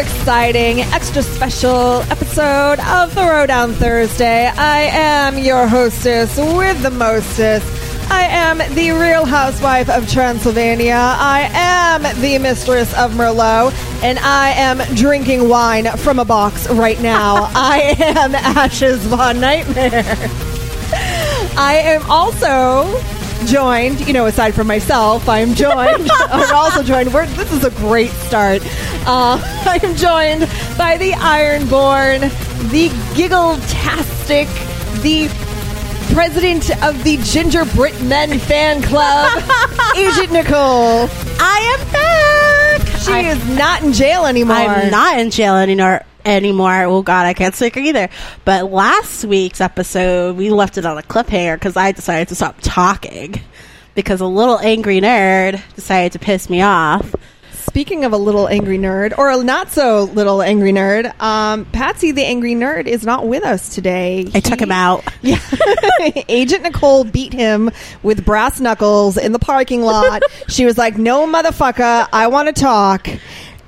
exciting, extra special episode of the Throwdown Thursday. I am your hostess with the mostest. I am the real housewife of Transylvania. I am the mistress of Merlot, and I am drinking wine from a box right now. I am Ashes Von Nightmare. I am also joined, you know, aside from myself, I am joined. I'm also joined. We're, this is a great start. Uh, I am joined by the Ironborn, the Giggle-tastic, the president of the Ginger Brit Men fan club, Agent Nicole. I am back. She I, is not in jail anymore. I'm not in jail anymore. Anymore. Oh God, I can't speak either. But last week's episode, we left it on a cliffhanger because I decided to stop talking because a little angry nerd decided to piss me off. Speaking of a little angry nerd, or a not so little angry nerd, um, Patsy the angry nerd is not with us today. I took him out. Yeah. Agent Nicole beat him with brass knuckles in the parking lot. she was like, no, motherfucker, I want to talk.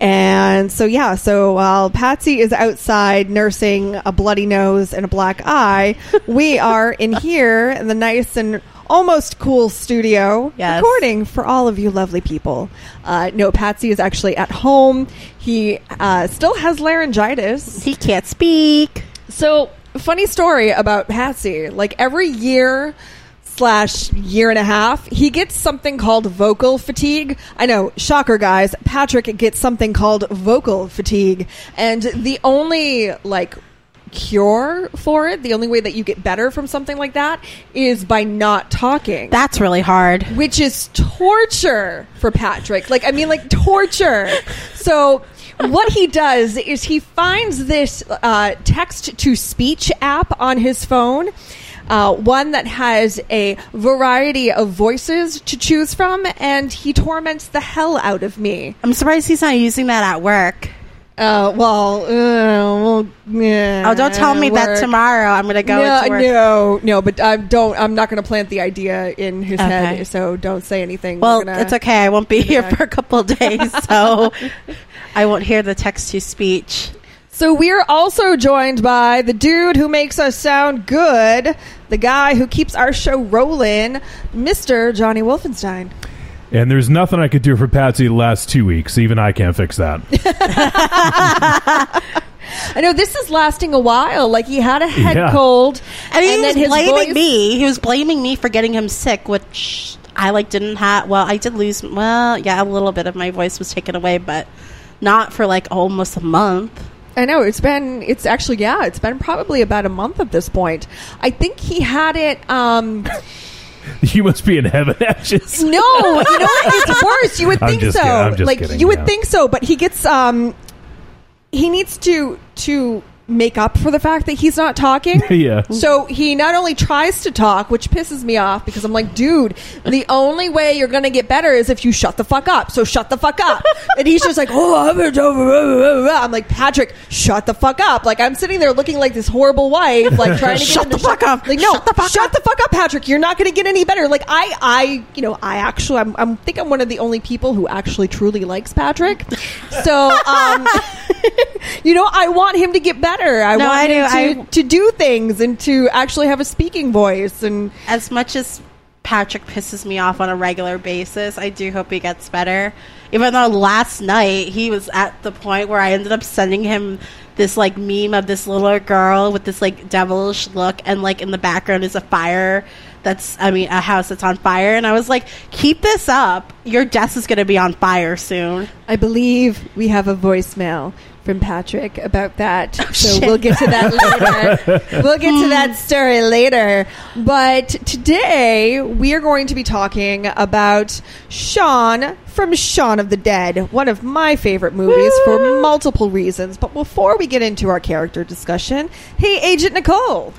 And so, yeah, so while Patsy is outside nursing a bloody nose and a black eye, we are in here in the nice and almost cool studio Yes. recording for all of you lovely people. Uh, no, Patsy is actually at home. He uh, still has laryngitis. He can't speak. So, funny story about Patsy. Like every year slash year and a half, he gets something called vocal fatigue. I know, shocker, guys. Patrick gets something called vocal fatigue, and the only like cure for it, the only way that you get better from something like that, is by not talking. That's really hard. which is torture for Patrick. Like, I mean, like torture. So, what he does is he finds this uh, text to speech app on his phone. Uh, one that has a variety of voices to choose from, and he torments the hell out of me. I'm surprised he's not using that at work. Uh, well, uh, well, yeah, Oh, don't tell me that tomorrow. I'm going to go no, work. no, no, but I don't. I'm not going to plant the idea in his Okay. head, so don't say anything. Well, gonna- it's okay. I won't be here for a couple of days, so I won't hear the text to speech. So we're also joined by the dude who makes us sound good, the guy who keeps our show rolling, Mr. Johnny Wolfenstein. And there's nothing I could do for Patsy the last two weeks. Even I can't fix that. I know this is lasting a while. Like he had a head Yeah. cold, And he was his blaming voice- me. He was blaming me for getting him sick, which I like didn't have. Well, I did lose. Well, yeah, a little bit of my voice was taken away, but not for like almost a month. I know it's been. It's actually yeah. It's been probably about a month at this point. I think he had it. Um, you must be in heaven, Ashes. no, you know what? It's worse. You would I'm think just so. kidding. I'm just like kidding, you would yeah. think so, but he gets. Um, he needs to to make up for the fact that he's not talking. yeah. So he not only tries to talk, which pisses me off because I'm like, dude, the only way you're going to get better is if you shut the fuck up. So shut the fuck up. and he's just like, oh, I'm. I'm like, Patrick, shut the fuck up. Like I'm sitting there looking like this horrible wife, like trying to get Shut the fuck up. Like no, Shut the fuck shut up. the fuck up, Patrick. You're not going to get any better. Like I, I, you know, I actually, I'm, I'm think I'm one of the only people who actually truly likes Patrick. So, um, you know, I want him to get better. I No, want I to, I- to do things and to actually have a speaking voice. And As much as Patrick pisses me off on a regular basis, I do hope he gets better. Even though last night he was at the point where I ended up sending him this like meme of this little girl with this like devilish look, and like in the background is a fire that's, I mean, a house that's on fire. And I was like, keep this up. Your desk is going to be on fire soon. I believe we have a voicemail from Patrick about that. so Oh, shit. we'll get to that later. we'll get to that story later. But today we are going to be talking about Shaun from Shaun of the Dead, one of my favorite movies for multiple reasons. But before we get into our character discussion, hey, Agent Nicole,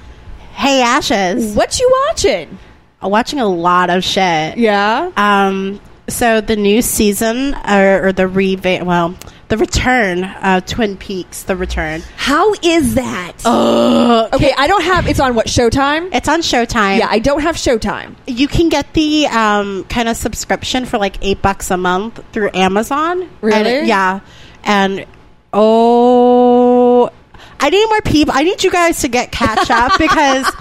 Hey, Ashes. what you watching? I'm watching a lot of shit. Yeah. Um, so the new season or, or the revamp, well, the return of Twin Peaks, the return. How is that? Oh, okay, I don't have. It's on what Showtime? it's on Showtime. Yeah, I don't have Showtime. you can get the um, kind of subscription for like eight bucks a month through Amazon. Really? And yeah, and Oh, I need more people. I need you guys to get catch up because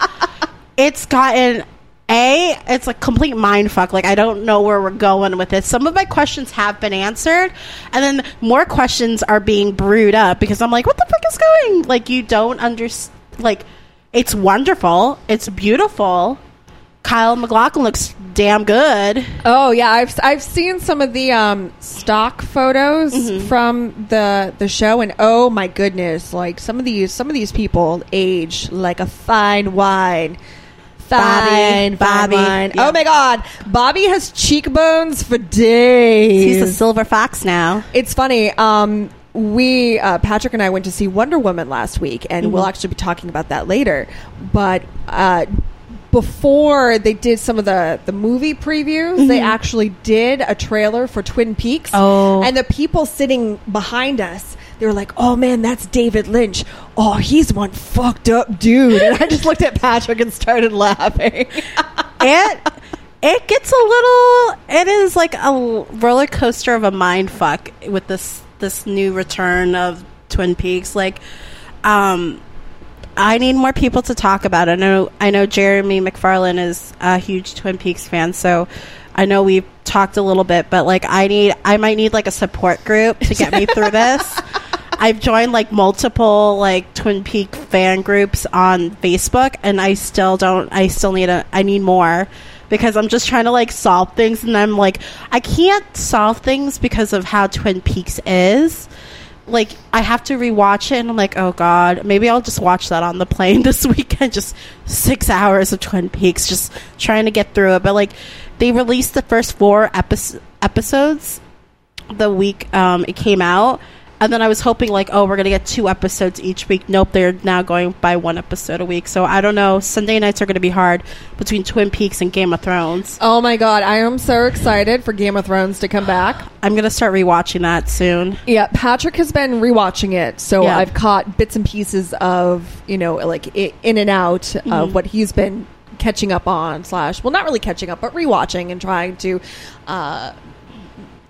it's gotten a. It's a complete mind fuck. Like I don't know where we're going with it. Some of my questions have been answered, and then more questions are being brewed up because I'm like, what the fuck is going? Like you don't understand. Like it's wonderful. It's beautiful. Kyle MacLachlan looks damn good. Oh yeah, I've I've seen some of the um, stock photos Mm-hmm. from the the show, and oh my goodness, like some of these some of these people age like a fine wine. Fine, Bobby, Bobby, yeah. Oh my God, Bobby has cheekbones for days. He's a silver fox now. It's funny. Um, we uh, Patrick and I went to see Wonder Woman last week, and Mm-hmm. we'll actually be talking about that later. But uh, before they did some of the the movie previews, they actually did a trailer for Twin Peaks. Mm-hmm. Oh. and the people sitting behind us. They were like, "Oh man, that's David Lynch. Oh, he's one fucked up dude." And I just looked at Patrick and started laughing. it it gets a little it is like a roller coaster of a mind fuck with this this new return of twin peaks like um i need more people to talk about it i know i know jeremy mcfarlane is a huge twin peaks fan so i know we've talked a little bit but like i need i might need like a support group to get me through this I've joined like multiple like Twin Peak fan groups on Facebook, and I still don't. I still need a. I need more because I'm just trying to like solve things, and I'm like, I can't solve things because of how Twin Peaks is. Like I have to rewatch it, and I'm like, oh god, maybe I'll just watch that on the plane this weekend. Just six hours of Twin Peaks, just trying to get through it. But like, they released the first four epi- episodes the week um, it came out. And then I was hoping, like, oh, we're going to get two episodes each week. Nope, they're now going by one episode a week. So I don't know. Sunday nights are going to be hard between Twin Peaks and Game of Thrones. oh my god, I am so excited for Game of Thrones to come back. I'm going to start rewatching that soon. Yeah, Patrick has been rewatching it, so Yeah. I've caught bits and pieces of you know like in and out Mm-hmm. of what he's been catching up on. Slash, well, not really catching up, but rewatching and trying to uh,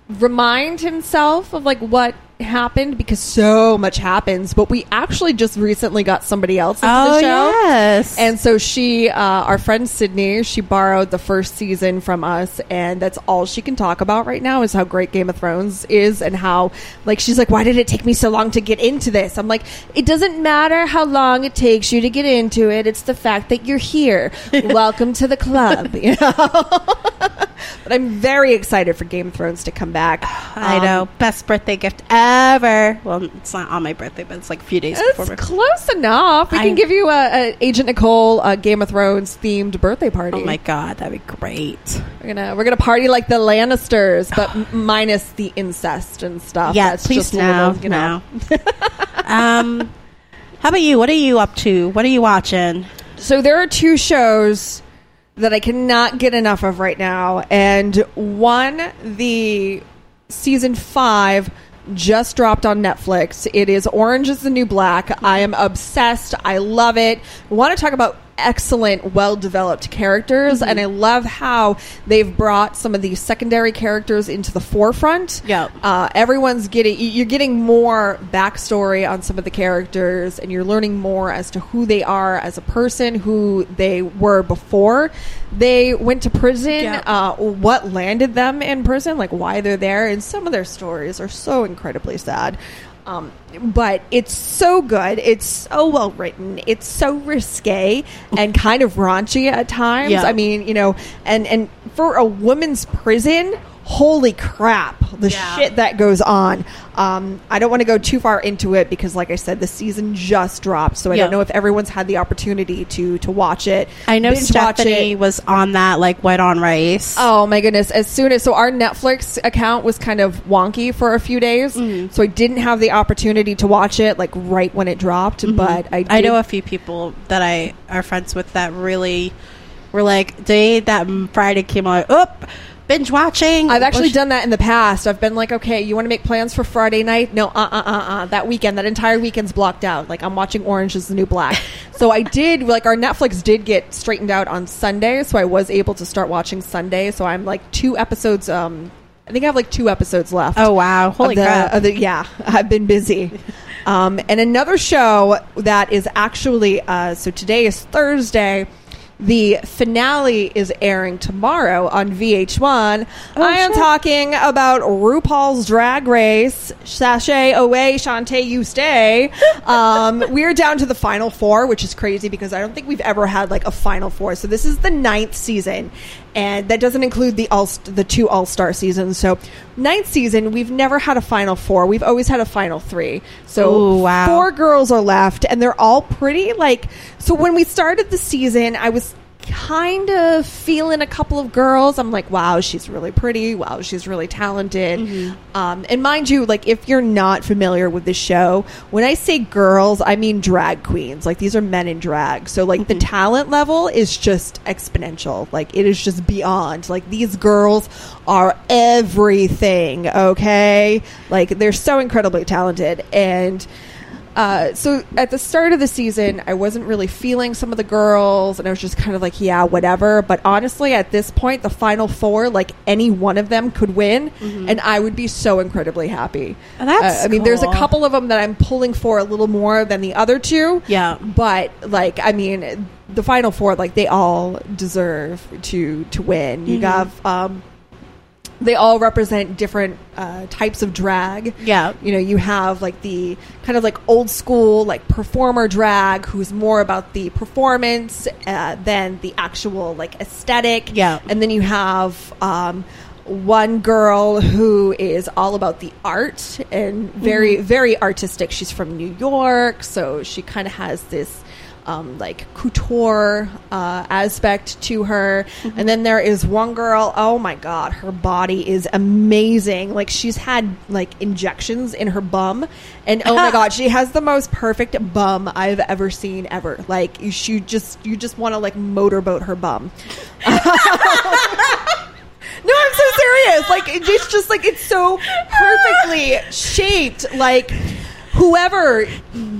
remind himself of like what happened because so much happens. But we actually just recently got somebody else into the show. Oh, yes. And so she, uh, our friend Sydney, she borrowed the first season from us, and that's all she can talk about right now is how great Game of Thrones is, and how like she's like, why did it take me so long to get into this? I'm like, it doesn't matter how long it takes you to get into it; it's the fact that you're here. Welcome to the club, you know. but I'm very excited for Game of Thrones to come back. I Um, know. Best birthday gift ever. Well, it's not on my birthday, but it's like a few days before It's my close enough. We I- can give you a, a Agent Nicole uh, Game of Thrones themed birthday party. Oh my god, that'd be great. We're gonna we're gonna party like the Lannisters, but m- minus the incest and stuff. Yeah, That's please just a no, little, you know. no. um, how about you? What are you up to? What are you watching? So there are two shows that I cannot get enough of right now, and one the season five just dropped on Netflix. It is Orange is the New Black. I am obsessed. I love it. Want to talk about excellent, well developed characters, and I love how they've brought some of these secondary characters into the forefront. Yeah, Uh, everyone's getting you're getting more backstory on some of the characters, and you're learning more as to who they are as a person, who they were before they went to prison, Yeah. uh, what landed them in prison, like why they're there, and some of their stories are so incredibly sad. Um, but it's so good. It's so well written. It's so risque and kind of raunchy at times. Yeah. I mean, you know, and and for a woman's prison, holy crap, the Yeah. shit that goes on. Um, I don't want to go too far into it because, like I said, the season just dropped, so I Yeah. don't know if everyone's had the opportunity to to watch it. I know binge Stephanie was on that like wet on rice. Oh my goodness! As soon as so our Netflix account was kind of wonky for a few days, Mm-hmm. so I didn't have the opportunity to watch it like right when it dropped. But I, Mm-hmm. I did- know a few people that I are friends with that really were like day that Friday came out. Oop, binge watching. I've actually done that in the past. I've been like, okay, you want to make plans for Friday night? No, uh, uh, uh, uh. That weekend, that entire weekend's blocked out. Like I'm watching Orange Is the New Black. so I did like our Netflix did get straightened out on Sunday, so I was able to start watching Sunday. So I'm like two episodes um I think I have like two episodes left. Oh wow! Holy the, crap! the- yeah, I've been busy. Um, and another show that is actually uh, so today is Thursday. The finale is airing tomorrow on VH1. I am sure. talking about RuPaul's Drag Race. Sashay away, Shantay, you stay. Um, we're down to the final four, which is crazy because I don't think we've ever had like a final four. So this is the ninth season, and that doesn't include the all the two All Star seasons. So ninth season, we've never had a final four. We've always had a final three. So Ooh, wow. four girls are left, and they're all pretty like. So when we started the season, I was kind of feeling a couple of girls. I'm like, wow, she's really pretty. Wow, she's really talented. Mm-hmm. Um, and mind you, like if you're not familiar with the show, when I say girls, I mean drag queens. Like these are men in drag. So like Mm-hmm. the talent level is just exponential. Like it is just beyond. Like these girls are everything. Okay, like they're so incredibly talented and. Uh, so at the start of the season, I wasn't really feeling some of the girls, and I was just kind of like, yeah, whatever. But honestly, at this point, the final four, like any one of them could win, and I would be so incredibly happy. Oh, that's Uh, I mean, there's a couple of them that I'm pulling for a little more than the other two. Yeah. but like, I mean, the final four, like they all deserve to to win. You have. Um, they all represent different uh, types of drag. Yeah. You know, you have like the kind of like old school, like performer drag, who's more about the performance uh, than the actual like aesthetic. Yeah. And then you have um, one girl who is all about the art and very, very artistic. She's from New York, so she kind of has this. Um, like couture uh, aspect to her, and then there is one girl. Oh my god, her body is amazing. Like she's had like injections in her bum, and oh my god, she has the most perfect bum I've ever seen ever. Like she just you just want to like motorboat her bum. No, I'm so serious. Like it's just like it's so perfectly shaped. Like whoever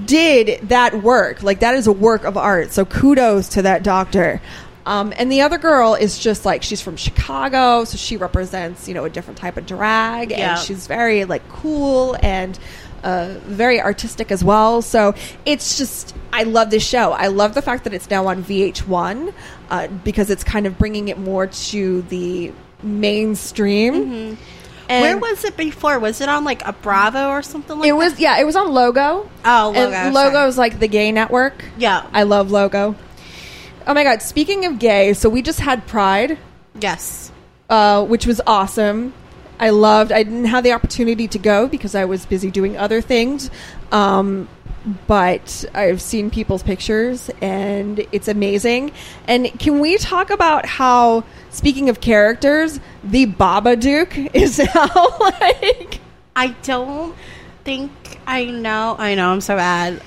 did that work, like that is a work of art. So kudos to that doctor. Um, and the other girl is just like she's from Chicago, so she represents you know a different type of drag, Yeah. and she's very like cool and uh, very artistic as well. So it's just I love this show. I love the fact that it's now on VH1 uh, because it's kind of bringing it more to the mainstream. And. Where was it before? Was it on like a Bravo or something like it? that? Was yeah, it was on Logo. Oh, Logo, And sorry. Is like the gay network. Yeah. I love Logo. Oh my god! Speaking of gay, so we just had Pride. Yes. uh, which was awesome. I loved. I didn't have the opportunity to go because I was busy doing other things. Um, but I've seen people's pictures and it's amazing. And can we talk about how, speaking of characters, the Babadook is now like. I don't think I know. I know. I'm so bad.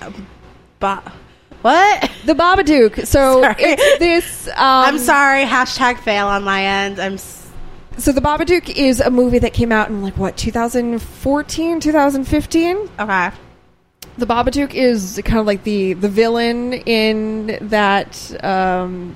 But what? The Babadook. So Sorry. it's this. Um, I'm sorry. Hashtag fail on my end. I'm. s- So the Babadook is a movie that came out in like what 2014, 2015. Okay. The Babadook is kind of like the the villain in that um,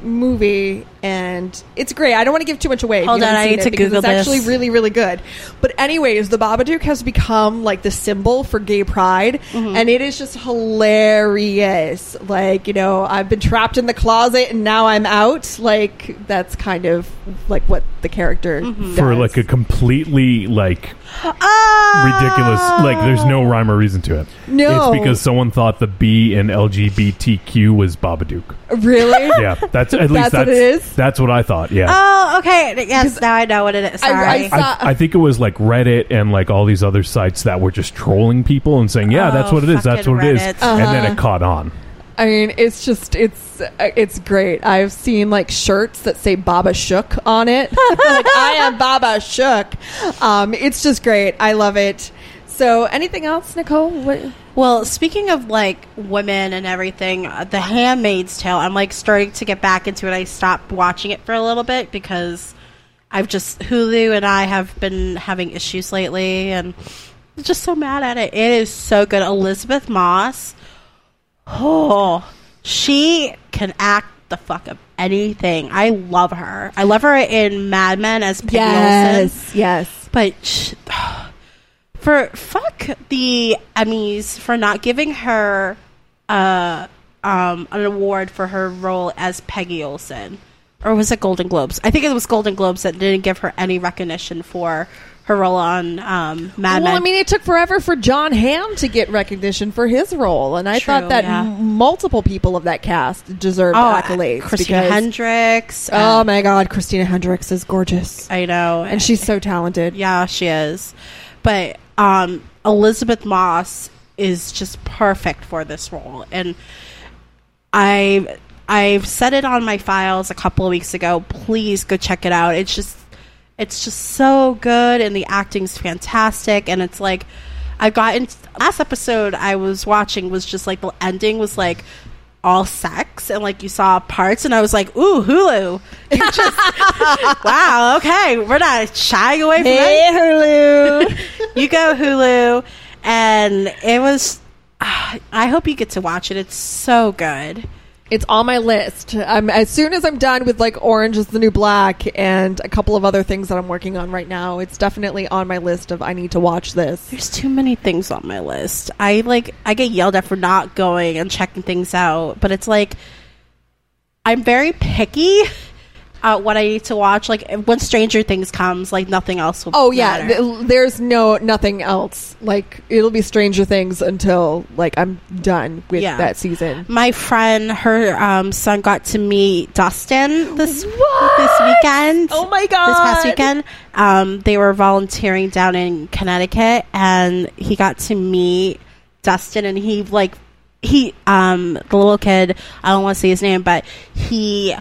movie, and it's great. I don't want to give too much away. if Hold you on, I need it to because Google it's actually really really good. But anyways, the Babadook has become like the symbol for gay pride, Mm-hmm. and it is just hilarious. Like you know, I've been trapped in the closet and now I'm out. Like that's kind of like what the character Mm-hmm. for like a completely like Oh, ridiculous like there's no rhyme or reason to it. No. It's because someone thought the B in LGBTQ was Babadook. really. Yeah, that's at least That's what that's it is? That's what I thought. Yeah. Oh, okay. Yes, now I know what it is. I- Sorry. I saw- I, I think it was like Reddit and like all these other sites that were just trolling people and saying, "Yeah, that's Oh, what it is. That's fucking what it is," Reddit. and then Uh-huh. it caught on. I mean, it's just it's it's great. I've seen like shirts that say Baba Shook on it. like I am Baba Shook. Um, it's just great. I love it. So, anything else, Nicole? What? Well, speaking of like women and everything, uh, The Handmaid's Tale, I'm like starting to get back into it. I stopped watching it for a little bit because I've just Hulu and I have been having issues lately, and just so mad at it. It is so good. Elisabeth Moss, oh, she can act the fuck up anything. I love her. I love her in Mad Men as Peggy Olson. Yes, yes. But sh- for fuck the Emmys for not giving her uh, um, an award for her role as Peggy Olson, or was it Golden Globes? I think it was Golden Globes that didn't give her any recognition for her role on um, Mad well, Men. I mean, it took forever for Jon Hamm to get recognition for his role, and I True, thought that yeah. m- multiple people of that cast deserved oh, accolades. Christina because- Hendricks. Oh um, my God, Christina Hendricks is gorgeous, I know, and she's so talented. Yeah, she is. But um, Elisabeth Moss is just perfect for this role, and I I've said it on my files a couple of weeks ago. Please go check it out. It's just it's just so good, and the acting's fantastic, and it's like. I got in last episode I was watching was just like the ending was like all sex and like you saw parts and I was like, ooh, Hulu. Just, wow, okay, we're not shying away from Hey. Hulu. You go Hulu. And it was, ah, I hope you get to watch it. It's so good. It's on my list. I'm, as soon as I'm done with like Orange is the New Black and a couple of other things that I'm working on right now, it's definitely on my list of I need to watch this. There's too many things on my list. I like, I get yelled at for not going and checking things out, but it's like, I'm very picky uh, what I need to watch. Like when Stranger Things comes, like nothing else will. Oh yeah, th- there's no nothing else. Like it'll be Stranger Things until like I'm done with Yeah. that season. my friend, her um, son got to meet Dustin this What? this weekend. Oh my god! This past weekend, um, they were volunteering down in Connecticut, and he got to meet Dustin, and he like he um the little kid. I don't want to say his name, but he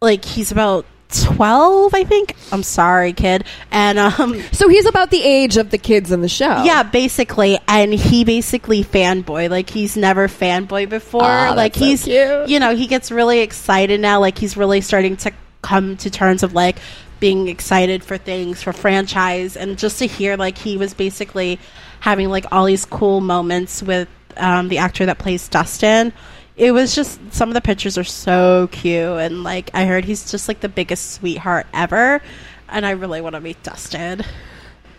like he's about twelve, I think. I'm sorry, kid, and um. So he's about the age of the kids in the show. Yeah, basically, and he basically fanboy. Like he's never fanboy before. Aw, like that's so he's, cute. you know, he gets really excited now. Like he's really starting to come to terms of like being excited for things for franchise, and just to hear like he was basically having like all these cool moments with um, the actor that plays Dustin. It was just some of the pictures are so cute, and like I heard he's just like the biggest sweetheart ever, and I really want to meet Dustin.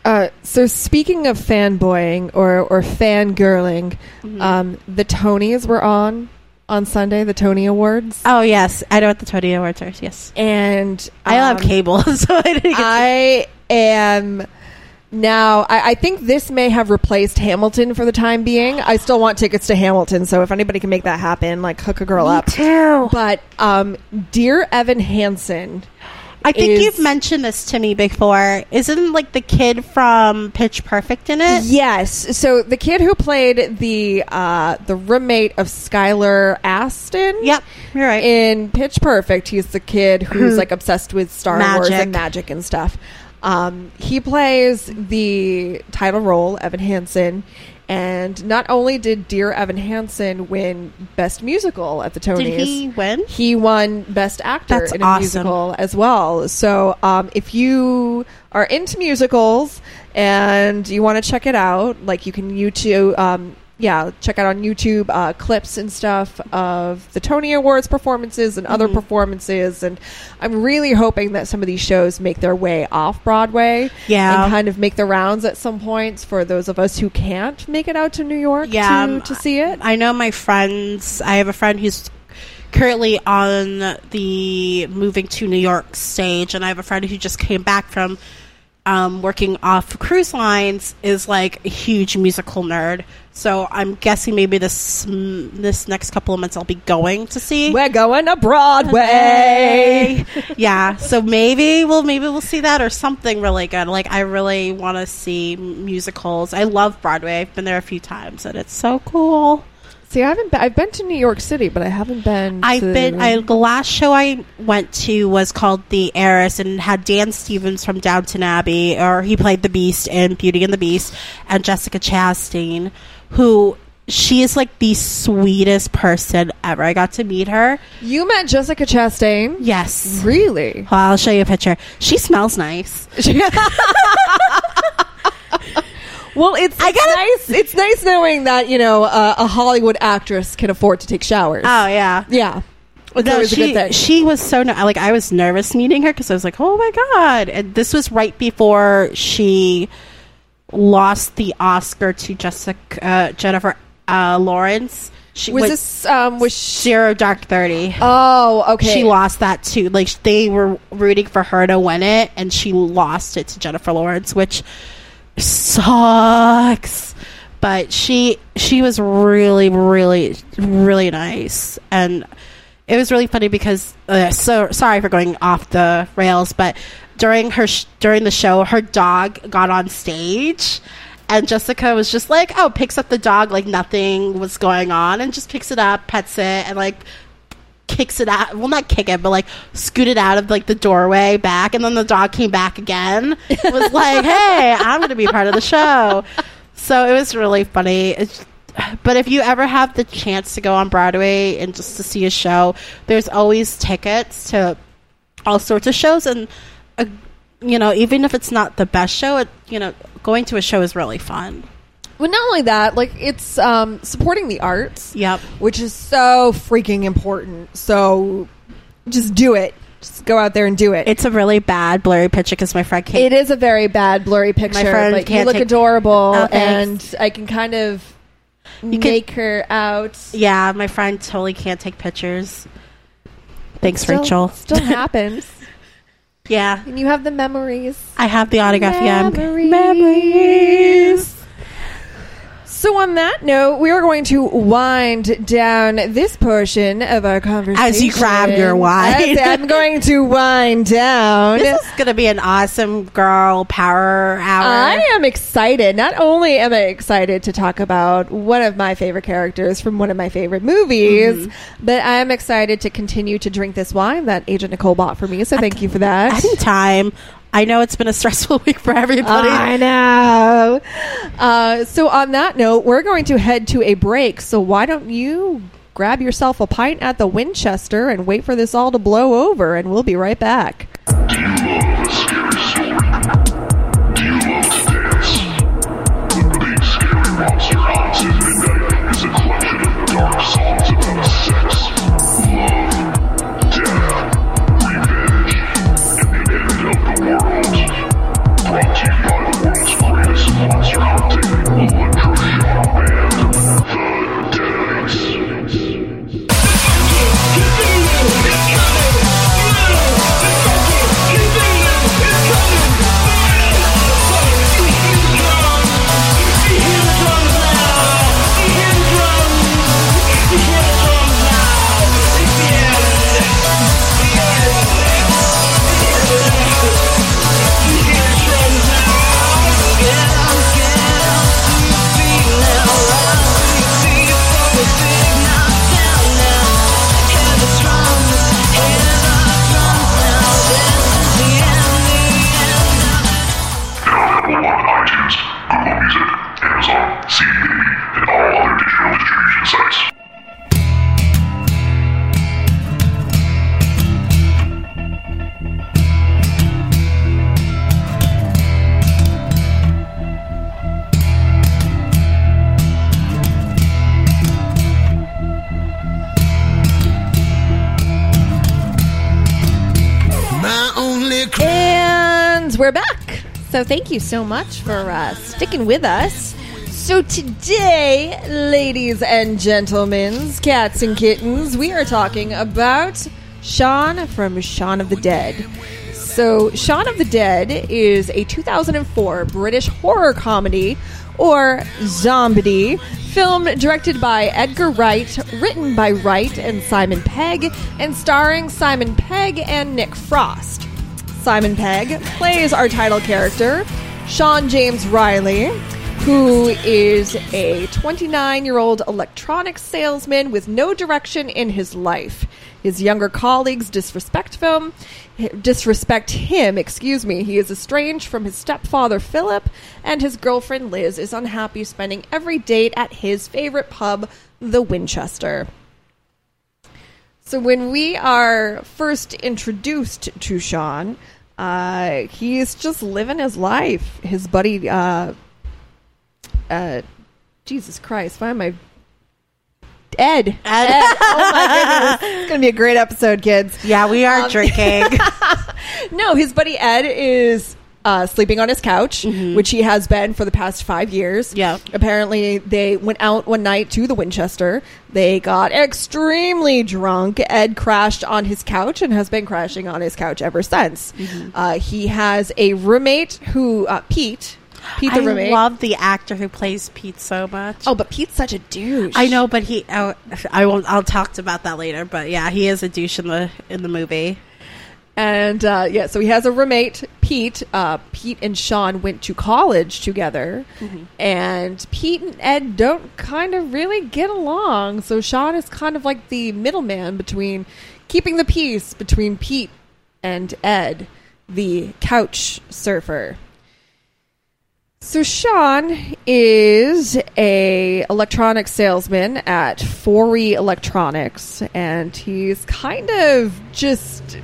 Uh, so speaking of fanboying or or fangirling, Mm-hmm. um, the Tonys were on on Sunday, the Tony Awards, Oh yes, I know what the Tony Awards are. Yes, and I don't have um, cable, so I didn't. Get I am now. I, I think this may have replaced Hamilton for the time being. I still want tickets to Hamilton, so if anybody can make that happen, like hook a girl up. too. But um, dear Evan Hansen, I think is- you've mentioned this to me before. Isn't like the kid from Pitch Perfect in it? yes. So the kid who played the uh, the roommate of Skylar Astin, Yep, you're right. in Pitch Perfect, he's the kid who's like obsessed with Star Wars and magic and stuff. Um, he plays the title role, Evan Hansen, and not only did Dear Evan Hansen win Best Musical at the Tonys, Did he win? he won Best Actor That's in a awesome. musical as well. So, um, if you are into musicals and you want to check it out, like you can YouTube, um, yeah, check out on YouTube uh, clips and stuff of the Tony Awards performances and other Mhm. performances. And I'm really hoping that some of these shows make their way off Broadway Yeah. and kind of make the rounds at some points for those of us who can't make it out to New York Yeah, to, um, to see it. I know my friends. I have a friend who's currently on the moving to New York stage, and I have a friend who just came back from um, working off cruise lines. Is like a huge musical nerd. So I'm guessing maybe this this next couple of months I'll be going to see. We're going to Broadway. yeah, so maybe we'll maybe we'll see that or something really good. Like I really want to see musicals. I love Broadway. I've been there a few times, and it's so cool. See, I haven't. Been, I've been to New York City, but I haven't been. I've to- been. I, the last show I went to was called The Heiress, and had Dan Stevens from Downton Abbey, or he played the Beast in Beauty and the Beast, and Jessica Chastain, who she is like the sweetest person ever. I got to meet her. You met Jessica Chastain. Yes. Really? Well, I'll show you a picture. She smells nice. well, it's I gotta- nice. It's nice knowing that you know uh, a Hollywood actress can afford to take showers. Oh yeah. yeah. It's No, she, she was so ner- like I was nervous meeting her because I was like, oh my god! And this was right before she lost the Oscar to Jessica uh, Jennifer uh, Lawrence. She was this um was she, Zero Dark Thirty? oh okay She lost that too. Like they were rooting for her to win it, and she lost it to Jennifer Lawrence, which sucks. But she she was really really really nice, and it was really funny because uh, so sorry for going off the rails, but during her sh- during the show, her dog got on stage. And Jessica was just like, oh, picks up the dog like nothing was going on and just picks it up, pets it, and like kicks it out. Well, not kick it, but like scoot it out of like the doorway back, and then the dog came back again. It was like, hey, I'm going to be part of the show. So it was really funny. It's, but if you ever have the chance to go on Broadway and just to see a show, there's always tickets to all sorts of shows, and you know, even if it's not the best show, it, you know, going to a show is really fun. well not only that like it's um supporting the arts Yep. which is so freaking important so just do it just go out there and do it It's a really bad blurry picture because my friend Kate It is a very bad blurry picture. My friend you can't look take- adorable, Oh, and I can kind of can- make her out. Yeah, my friend totally can't take pictures. Thanks, Still- Rachel. Still happens, Yeah, and you have the memories. I have the autograph. Yeah, Memories. So on that note, we are going to wind down this portion of our conversation. As you grab your wine. I'm going to wind down. This is gonna be an awesome girl power hour. I am excited. Not only am I excited to talk about one of my favorite characters from one of my favorite movies, Mm-hmm. but I am excited to continue to drink this wine that Agent Nicole bought for me. So thank you for that. Anytime. I know it's been a stressful week for everybody. I know. Uh, so on that note, we're going to head to a break. So why don't you grab yourself a pint at the Winchester and wait for this all to blow over, and we'll be right back. We're back. So thank you so much for uh, sticking with us. So today, ladies and gentlemen, cats and kittens, we are talking about Shaun from Shaun of the Dead. So Shaun of the Dead is a 2004 British horror comedy or zombie film directed by Edgar Wright, written by Wright and Simon Pegg, and starring Simon Pegg and Nick Frost. Simon Pegg plays our title character, Shaun James Riley, who is a 29 year old electronics salesman with no direction in his life. His younger colleagues disrespect him, disrespect him, excuse me. He is estranged from his stepfather Philip, and his girlfriend Liz is unhappy spending every date at his favorite pub, the Winchester. So when we are first introduced to Shaun, uh, he's just living his life. His buddy, uh, uh, Jesus Christ, why am I Ed. Ed. Oh my goodness. It's going to be a great episode, kids. Yeah, we are Um, drinking. No, his buddy Ed is uh, sleeping on his couch, which he has been for the past five years. Yeah. Apparently, they went out one night to the Winchester. They got extremely drunk. Ed crashed on his couch and has been crashing on his couch ever since. Uh, he has a roommate who, uh, Pete. Pete the I roommate. love the actor who plays Pete so much. oh, but Pete's such a douche. I know, but he. Oh, I won't. I'll talk about that later. But yeah, he is a douche in the in the movie. And uh, yeah, so he has a roommate, Pete. Uh, Pete and Shaun went to college together, and Pete and Ed don't kind of really get along. So Shaun is kind of like the middleman between keeping the peace between Pete and Ed, the couch surfer. So Shaun is a electronics salesman at Foree Electronics, and he's kind of just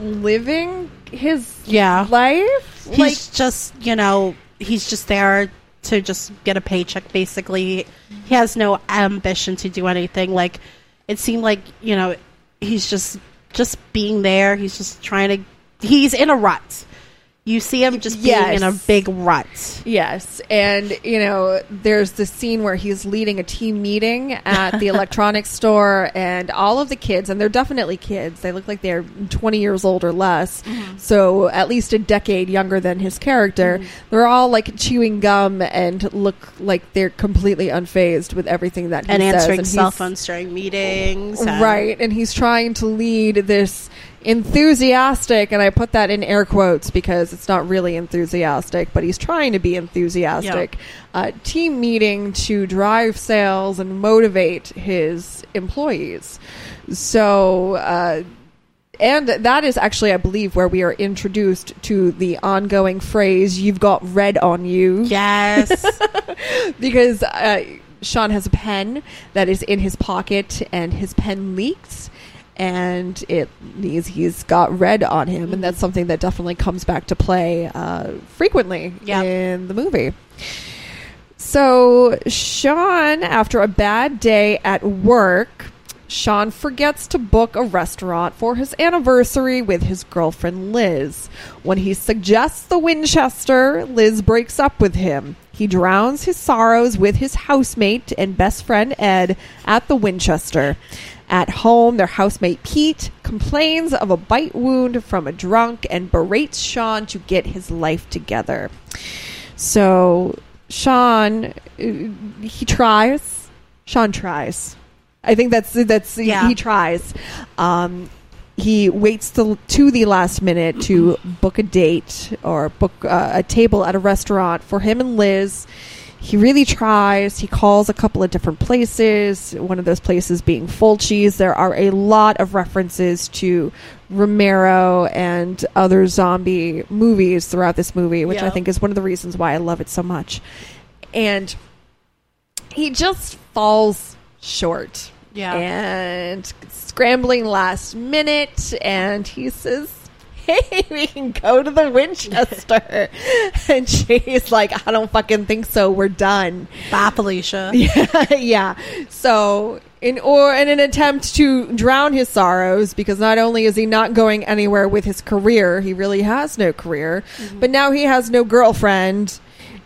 living his Yeah. life. He's like just you know he's just there to just get a paycheck. Basically, he has no ambition to do anything. Like it seemed like you know he's just just being there. He's just trying to. He's in a rut. You see him just being in a big rut. Yes, and you know, there's the scene where he's leading a team meeting at the electronics store, and all of the kids, and they're definitely kids. They look like they're 20 years old or less, mm-hmm. so at least a decade younger than his character. Mm-hmm. They're all like chewing gum and look like they're completely unfazed with everything that he And says. answering and cell phones during meetings. Right, and he's trying to lead this enthusiastic, and I put that in air quotes because it's not really enthusiastic, but he's trying to be enthusiastic. Uh, team meeting to drive sales and motivate his employees. So, uh, and that is actually, I believe, where we are introduced to the ongoing phrase "You've got red on you." Yes. because uh, Shaun has a pen that is in his pocket, and his pen leaks, and it he's, he's got red on him, and that's something that definitely comes back to play uh, frequently Yep. in the movie. So Shaun, after a bad day at work. Shaun forgets to book a restaurant for his anniversary with his girlfriend Liz. When he suggests the Winchester, Liz breaks up with him. He drowns his sorrows with his housemate and best friend Ed at the Winchester. At home, their housemate Pete complains of a bite wound from a drunk and berates Shaun to get his life together. So, Shaun, uh, he tries. Shaun tries. I think that's that's Yeah. he tries. Um, he waits till to the last minute to book a date or book uh, a table at a restaurant for him and Liz. He really tries. He calls a couple of different places. One of those places being Fulci's. There are a lot of references to Romero and other zombie movies throughout this movie, which I think is one of the reasons why I love it so much. And he just falls short. Yeah. And scrambling last minute, and he says, Hey, we can go to the Winchester. and she's like, I don't fucking think so. We're done. Bye, Felicia. Yeah, yeah. So, in or in an attempt to drown his sorrows, because not only is he not going anywhere with his career, he really has no career, but now he has no girlfriend.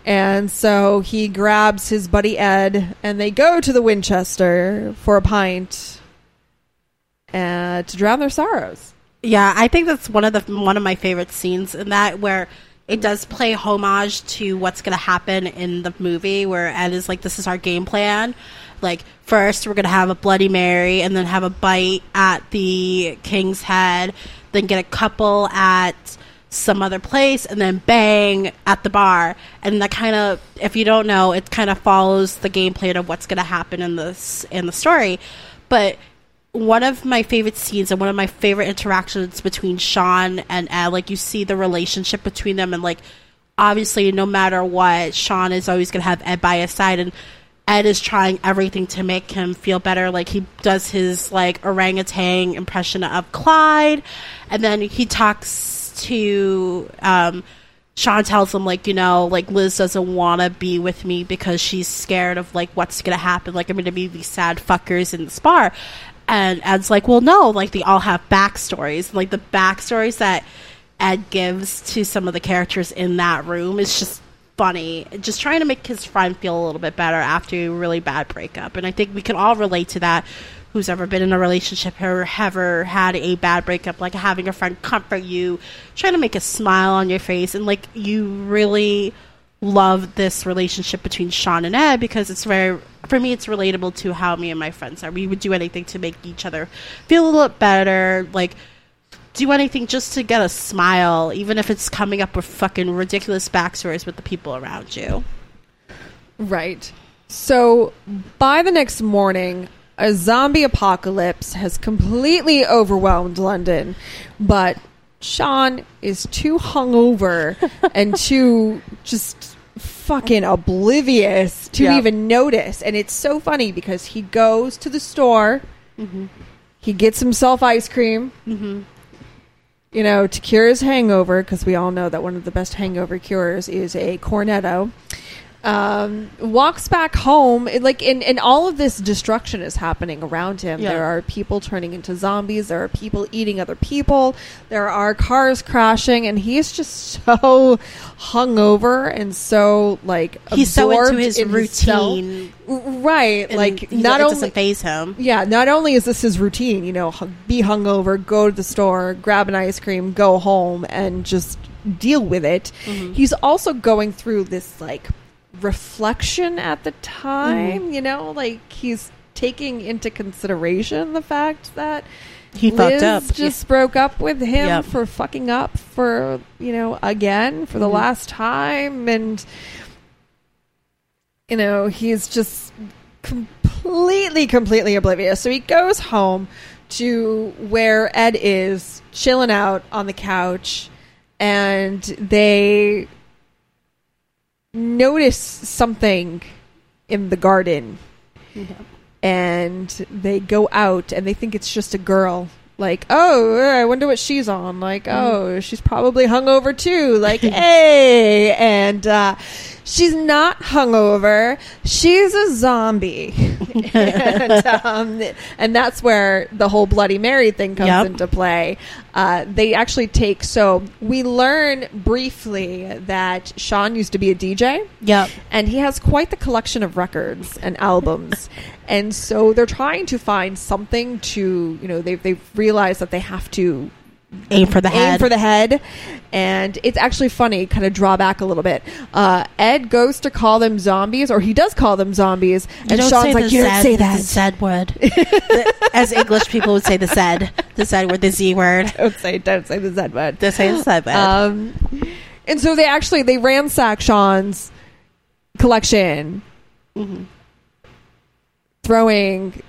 And so he grabs his buddy Ed, and they go to the Winchester for a pint uh, to drown their sorrows. Yeah, I think that's one of the one of my favorite scenes in that where it does play homage to what's going to happen in the movie where Ed is like this is our game plan. Like first we're going to have a bloody mary and then have a bite at the king's head, then get a couple at some other place and then bang at the bar and that kind of if you don't know it kind of follows the game plan of what's going to happen in this in the story but one of my favorite scenes and one of my favorite interactions between Shaun and Ed, like you see the relationship between them, and like obviously, no matter what, Shaun is always to have Ed by his side, and Ed is trying everything to make him feel better. Like he does his like orangutan impression of Clyde, and then he talks to um, Shaun tells him like, you know, like Liz doesn't want to be with me because she's scared of like what's gonna happen. Like I'm gonna be these sad fuckers in this bar. And Ed's like, well, no, like they all have backstories. Like the backstories that Ed gives to some of the characters in that room is just funny. Just trying to make his friend feel a little bit better after a really bad breakup. And I think we can all relate to that who's ever been in a relationship or ever had a bad breakup, like having a friend comfort you, trying to make a smile on your face, and like you really love this relationship between Shaun and Ed because it's very, for me, it's relatable to how me and my friends are. We would do anything to make each other feel a little bit better, like do anything just to get a smile, even if it's coming up with fucking ridiculous backstories with the people around you. Right. So by the next morning, a zombie apocalypse has completely overwhelmed London, but Shaun is too hungover and too just fucking oblivious to Yeah. even notice. And it's so funny because he goes to the store, mm-hmm. he gets himself ice cream. Mm-hmm. You know, to cure his hangover, because we all know that one of the best hangover cures is a cornetto um, walks back home. It, like, and, and all of this destruction is happening around him. Yeah. There are people turning into zombies. There are people eating other people. There are cars crashing, and he's just so hungover and so like He's so into his in routine. right? and Like, not only doesn't phase him. yeah, not only is this his routine, you know, be hungover, go to the store, grab an ice cream, go home, and just deal with it. Mm-hmm. He's also going through this like reflection at the time, Mm-hmm. you know, like he's taking into consideration the fact that He Liz fucked up. just broke up with him Yep. for fucking up for you know again for the Mhm. last time and you know he's just completely completely oblivious so he goes home to where ed is chilling out on the couch and they notice something in the garden. And they go out and they think it's just a girl. Like oh i wonder what she's on. Like oh she's probably hungover too. Like hey. And uh she's not hungover. She's a zombie. And, um, and that's where the whole bloody mary thing comes Yep. into play. Uh, they actually take so we learn briefly that shaun used to be a dj Yep. and he has quite the collection of records and albums. And so they're trying to find something to you know they've, they've realized that they have to Aim for the head. aim for the head and it's actually funny kind of draw back a little bit uh, ed goes to call them zombies or he does call them zombies and shaun's like the you don't Z, say the that Z word. The- As English people would say the Z. The Z word, the Z word. don't say don't say the z word They say the Z word. Um, and so they actually they ransack Shaun's collection, Mhm. throwing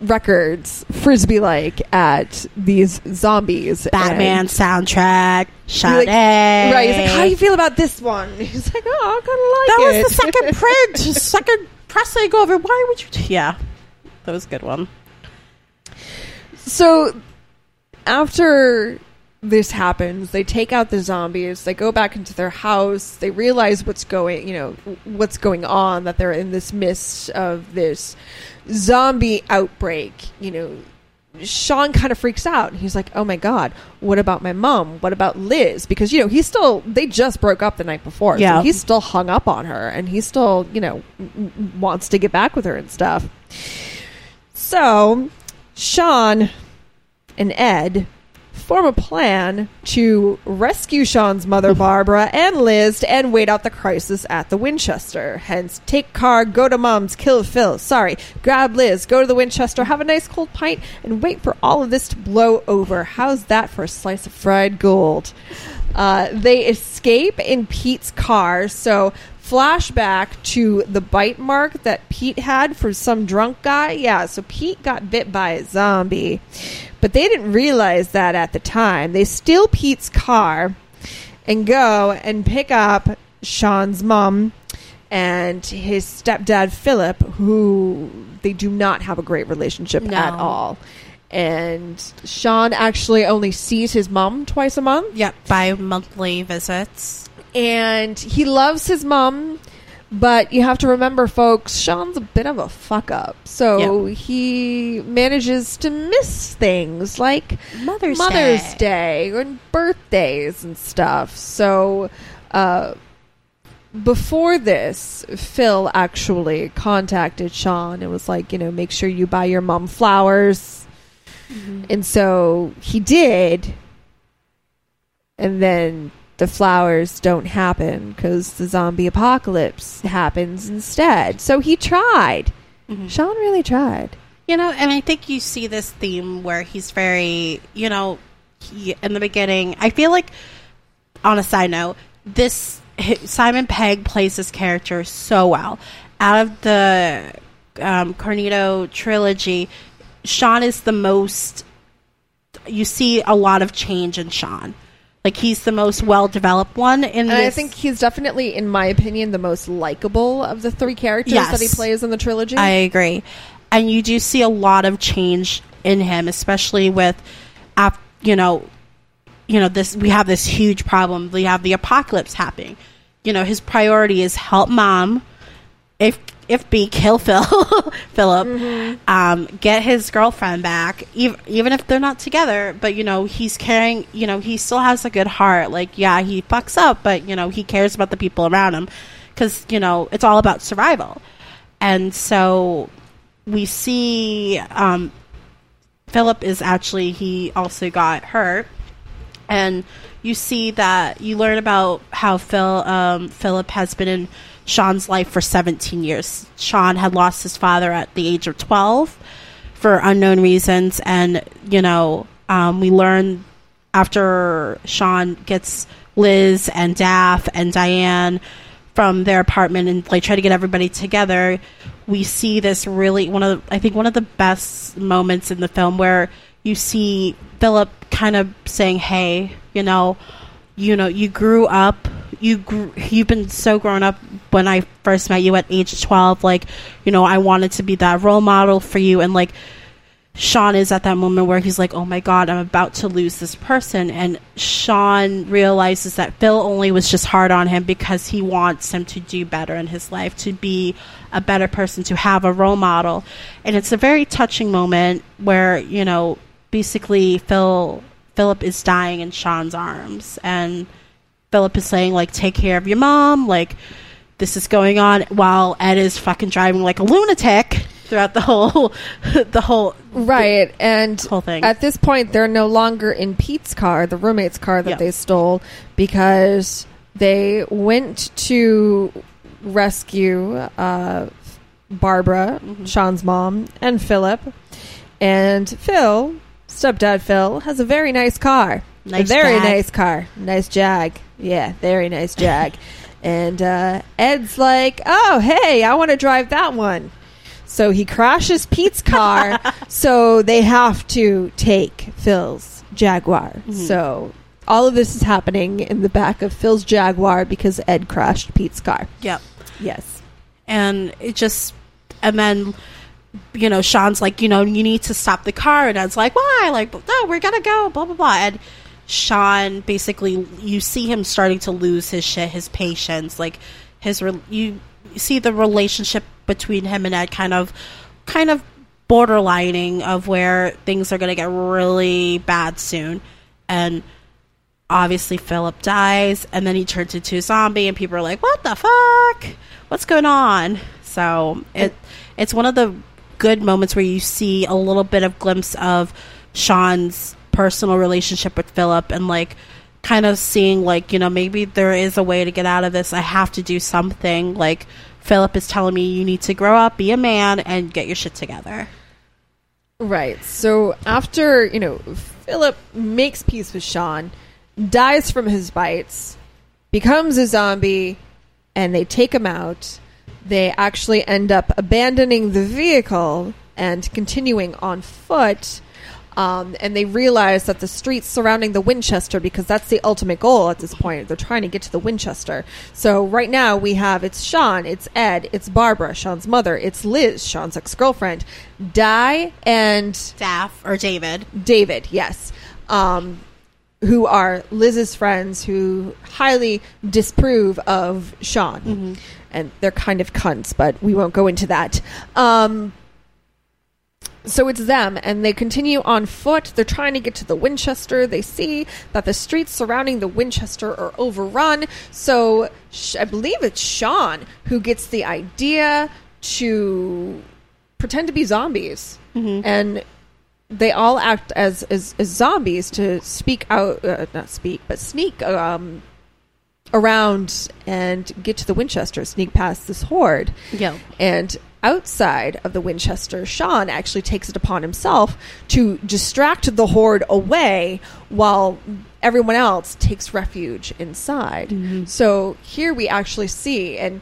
records frisbee like at these zombies. Batman And soundtrack. Sade. like, right? He's like, "How do you feel about this one?" He's like, "Oh, I That kind of like was it." That was the second print, second pressing over. Why would you? T- yeah, that was a good one. So after this happens, they take out the zombies. They go back into their house. They realize what's going, you know, what's going on. That they're in this midst of this zombie outbreak. You know, Shaun kind of freaks out. He's like, "Oh my god, what about my mom? What about Liz?" Because you know he's still they just broke up the night before. so Yeah. he's still hung up on her, and he still you know wants to get back with her and stuff. So Shaun and Ed form a plan to rescue Shaun's mother, Barbara, and Liz and wait out the crisis at the Winchester. Hence, take car, go to mom's, kill Phil. Sorry, grab Liz, go to the Winchester, have a nice cold pint, and wait for all of this to blow over. How's that for a slice of fried gold? Uh, they escape in Pete's car, so flashback to the bite mark that Pete had for some drunk guy. Yeah, so Pete got bit by a zombie, but they didn't realize that at the time. They steal Pete's car and go and pick up Shaun's mom and his stepdad Philip, who they do not have a great relationship No. at all. And Shaun actually only sees his mom twice a month. Yep, bi monthly visits. And he loves his mom. But you have to remember, folks, Shaun's a bit of a fuck up. So he manages to miss things like Mother's Mother's Day. Day and birthdays and stuff. So uh, before this, Phil actually contacted Shaun and was like, you know, make sure you buy your mom flowers. And so he did. And then the flowers don't happen because the zombie apocalypse happens instead. So he tried. Shaun really tried. You know, and I think you see this theme where he's very, you know, he, in the beginning. I feel like, on a side note, this Simon Pegg plays this character so well. Out of the um, Cornetto trilogy, Shaun is the most. You see a lot of change in Shaun. Like he's the most well developed one in And this. I think he's definitely, in my opinion, the most likable of the three characters Yes. that he plays in the trilogy. I agree. And you do see a lot of change in him, especially with, you know, you know this. We have this huge problem. We have the apocalypse happening. You know, his priority is help mom. If if be kill Phil, Philip, um, get his girlfriend back, even even if they're not together. But you know, he's caring. You know, he still has a good heart. Like, yeah, he fucks up, but you know, he cares about the people around him because you know it's all about survival. And so we see um, Philip is actually he also got hurt, and you see that you learn about how Phil um, Philip has been in Shaun's life for 17 years. Shaun had lost his father at the age of 12 for unknown reasons, and you know um, we learn after Shaun gets Liz and Daff and Diane from their apartment and like try to get everybody together we see this really one of the, i think one of the best moments in the film where you see philip kind of saying hey you know you know you grew up you grew, you've been so grown up when i first met you at age 12 like you know i wanted to be that role model for you. And like Shaun is at that moment where he's like, "Oh my god, I'm about to lose this person," and Shaun realizes that Phil only was just hard on him because he wants him to do better in his life, to be a better person, to have a role model, and it's a very touching moment where you know basically Phil Philip is dying in Shaun's arms, and Philip is saying like, "Take care of your mom," like this is going on while Ed is fucking driving like a lunatic throughout the whole the whole Right, and Whole thing. at this point, they're no longer in Pete's car, the roommate's car that Yep. they stole, because they went to rescue uh, Barbara, Mm-hmm. Shaun's mom, and Philip. And Phil, stepdad Phil, has a very nice car. Nice a very Jag. nice car. Nice Jag. Yeah, very nice Jag. and uh, Ed's like, oh, hey, I want to drive that one. So he crashes Pete's car. so they have to take Phil's Jaguar. So all of this is happening in the back of Phil's Jaguar because Ed crashed Pete's car. Yep. Yes. And it just, and then, you know, Shaun's like, you know, you need to stop the car. And Ed's like, why? Like, no, we're going to go, blah, blah, blah. And Shaun basically, you see him starting to lose his shit, his patience. Like, his, re- you see the relationship between him and Ed kind of, kind of borderlining of where things are going to get really bad soon. And, obviously Philip dies and then he turns into a zombie and people are like, What the fuck? What's going on? So it it's one of the good moments where you see a little bit of glimpse of Shaun's personal relationship with Philip and like kind of seeing like, you know, maybe there is a way to get out of this. I have to do something. Like Philip is telling me you need to grow up, be a man and get your shit together. Right. So after, you know, Philip makes peace with Shaun, dies from his bites, becomes a zombie, and they take him out. They actually end up abandoning the vehicle and continuing on foot. Um, and they realize that the streets surrounding the Winchester, because that's the ultimate goal at this point, they're trying to get to the Winchester. So right now we have it's Shaun, it's Ed, it's Barbara, Shaun's mother, it's Liz, Shaun's ex girlfriend, Di, and Daff or David. David, yes. Um, who are Liz's friends who highly disapprove of Shaun. And they're kind of cunts, but we won't go into that. Um, so it's them, and they continue on foot. They're trying to get to the Winchester. They see that the streets surrounding the Winchester are overrun. So sh- I believe it's Shaun who gets the idea to pretend to be zombies. And they all act as, as, as zombies to speak out, uh, not speak, but sneak um, around and get to the Winchester, sneak past this horde. Yeah. And outside of the Winchester, Shaun actually takes it upon himself to distract the horde away while everyone else takes refuge inside. So here we actually see, and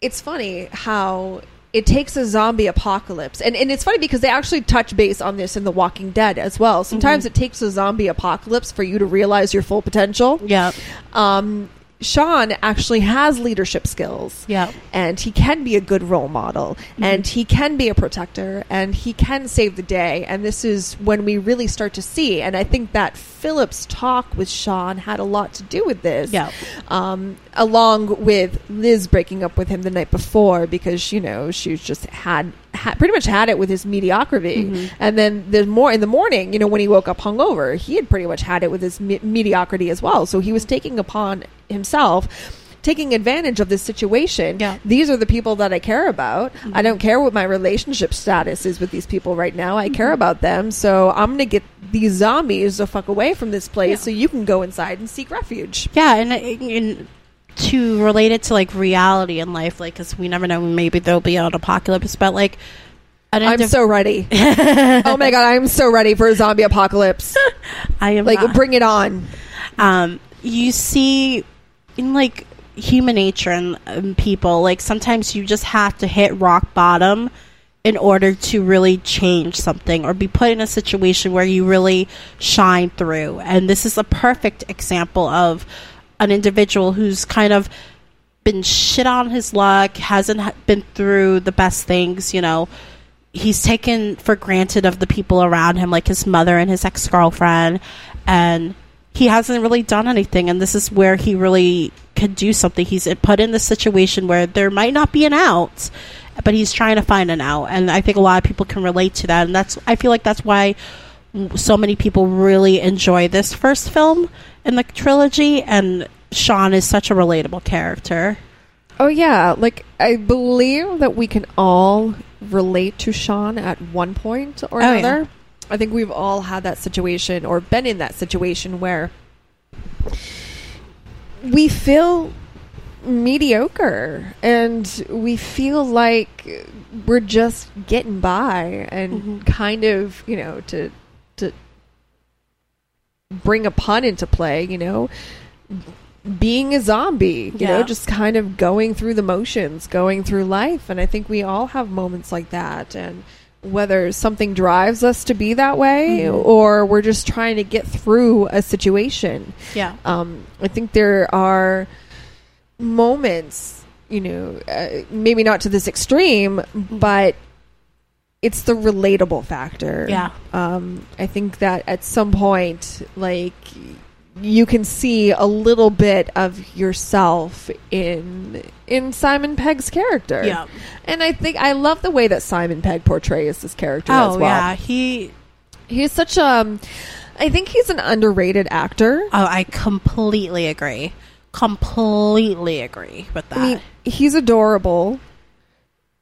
it's funny how it takes a zombie apocalypse. And, and it's funny because they actually touch base on this in the walking dead as well. Sometimes it takes a zombie apocalypse for you to realize your full potential. Yeah. um, Shaun actually has leadership skills. Yeah. And he can be a good role model and he can be a protector and he can save the day. And this is when we really start to see. And I think that Philip's talk with Shaun had a lot to do with this. Yeah. Um, along with Liz breaking up with him the night before because, you know, she just had, had pretty much had it with his mediocrity. Mm-hmm. And then there's more in the morning, you know, when he woke up hungover, he had pretty much had it with his me- mediocrity as well. So he was taking upon himself taking advantage of this situation. Yeah. These are the people that I care about. Mm-hmm. I don't care what my relationship status is with these people right now. I care mm-hmm. about them. So I'm going to get these zombies the fuck away from this place Yeah. so you can go inside and seek refuge. Yeah, and, and to relate it to like reality in life, like because we never know, maybe there'll be an apocalypse, but like, an I'm so ready. oh my god, I'm so ready for a zombie apocalypse. I am Like not. bring it on. um, you see in like human nature and um, people, like sometimes you just have to hit rock bottom in order to really change something or be put in a situation where you really shine through. And this is a perfect example of an individual who's kind of been shit on his luck, hasn't been through the best things, you know. He's taken for granted of the people around him, like his mother and his ex girlfriend, and he hasn't really done anything. And this is where he really could do something. He's put in the situation where there might not be an out, but he's trying to find an out. And I think a lot of people can relate to that. And that's, I feel like that's why so many people really enjoy this first film in the trilogy. And Shaun is such a relatable character. Oh yeah, like I believe that we can all relate to Shaun at one point or Oh, another. yeah. I think we've all had that situation or been in that situation where we feel mediocre and we feel like we're just getting by and mm-hmm. kind of, you know, to bring a pun into play, you know, being a zombie, you know, just kind of going through the motions, going through life. And I think we all have moments like that. And whether something drives us to be that way or we're just trying to get through a situation. Yeah. Um, I think there are moments, you know, uh, maybe not to this extreme, but it's the relatable factor. Yeah. Um, I think that at some point, like, you can see a little bit of yourself in in Simon Pegg's character. Yeah. And I think I love the way that Simon Pegg portrays this character as Oh well. yeah, he. He's such a um, think he's an underrated actor. Oh, I completely agree. Completely agree with that. I mean, he's adorable,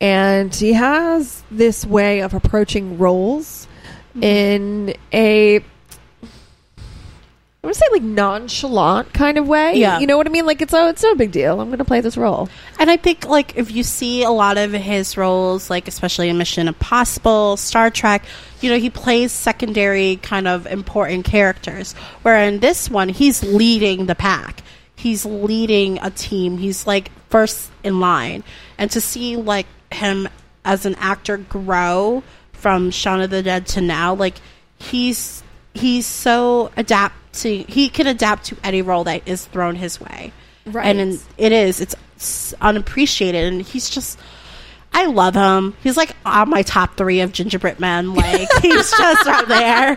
and he has this way of approaching roles mm-hmm. in a. I would say like nonchalant kind of way. Yeah. you know what I mean. Like it's oh, it's no big deal. I'm going to play this role. And I think like if you see a lot of his roles, like especially in Mission Impossible, Star Trek, you know, he plays secondary kind of important characters. Where in this one, he's leading the pack. He's leading a team. He's like first in line. And to see like him as an actor grow from Shaun of the Dead to now, like he's he's so adapting. He can adapt to any role that is thrown his way. Right. And in, it is. It's s- unappreciated, and he's just. I love him. He's like on my top three of gingerbread men. Like he's just right there.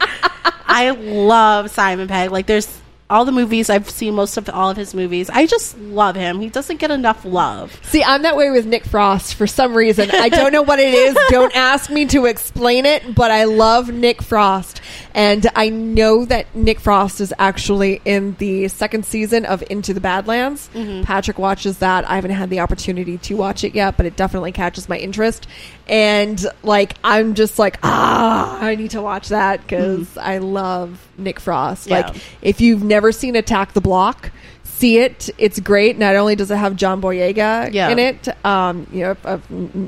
I love Simon Pegg. Like, there's all the movies I've seen, most of all of his movies. I just love him. He doesn't get enough love. See, I'm that way with Nick Frost for some reason. I don't know what it is. Don't ask me to explain it, but I love Nick Frost. And I know that Nick Frost is actually in the second season of Into the Badlands. Patrick watches that. I haven't had the opportunity to watch it yet, but it definitely catches my interest. And like, I'm just like, ah, I need to watch that because I love Nick Frost. Yeah. Like, if you've never seen Attack the Block, see it. It's great. Not only does it have John Boyega Yeah. in it, um, you know, of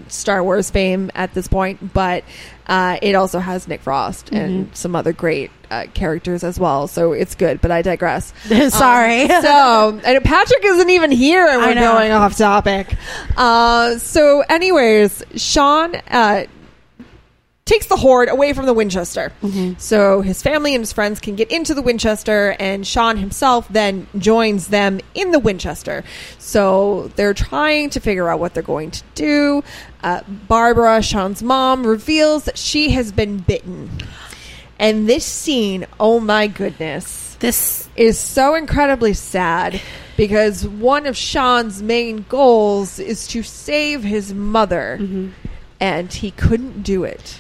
Star Wars fame at this point, but uh, it also has Nick Frost Mm-hmm. and some other great uh, characters as well. So it's good. But I digress. Sorry. Um, so and Patrick isn't even here, and we're going off topic. Uh, so, anyways, Sean. Takes the horde away from the Winchester. So his family and his friends can get into the Winchester, and Shaun himself then joins them in the Winchester. So they're trying to figure out what they're going to do. Uh, Barbara, Shaun's mom, reveals that she has been bitten. And this scene, oh my goodness this is so incredibly sad because one of Shaun's main goals is to save his mother, and he couldn't do it.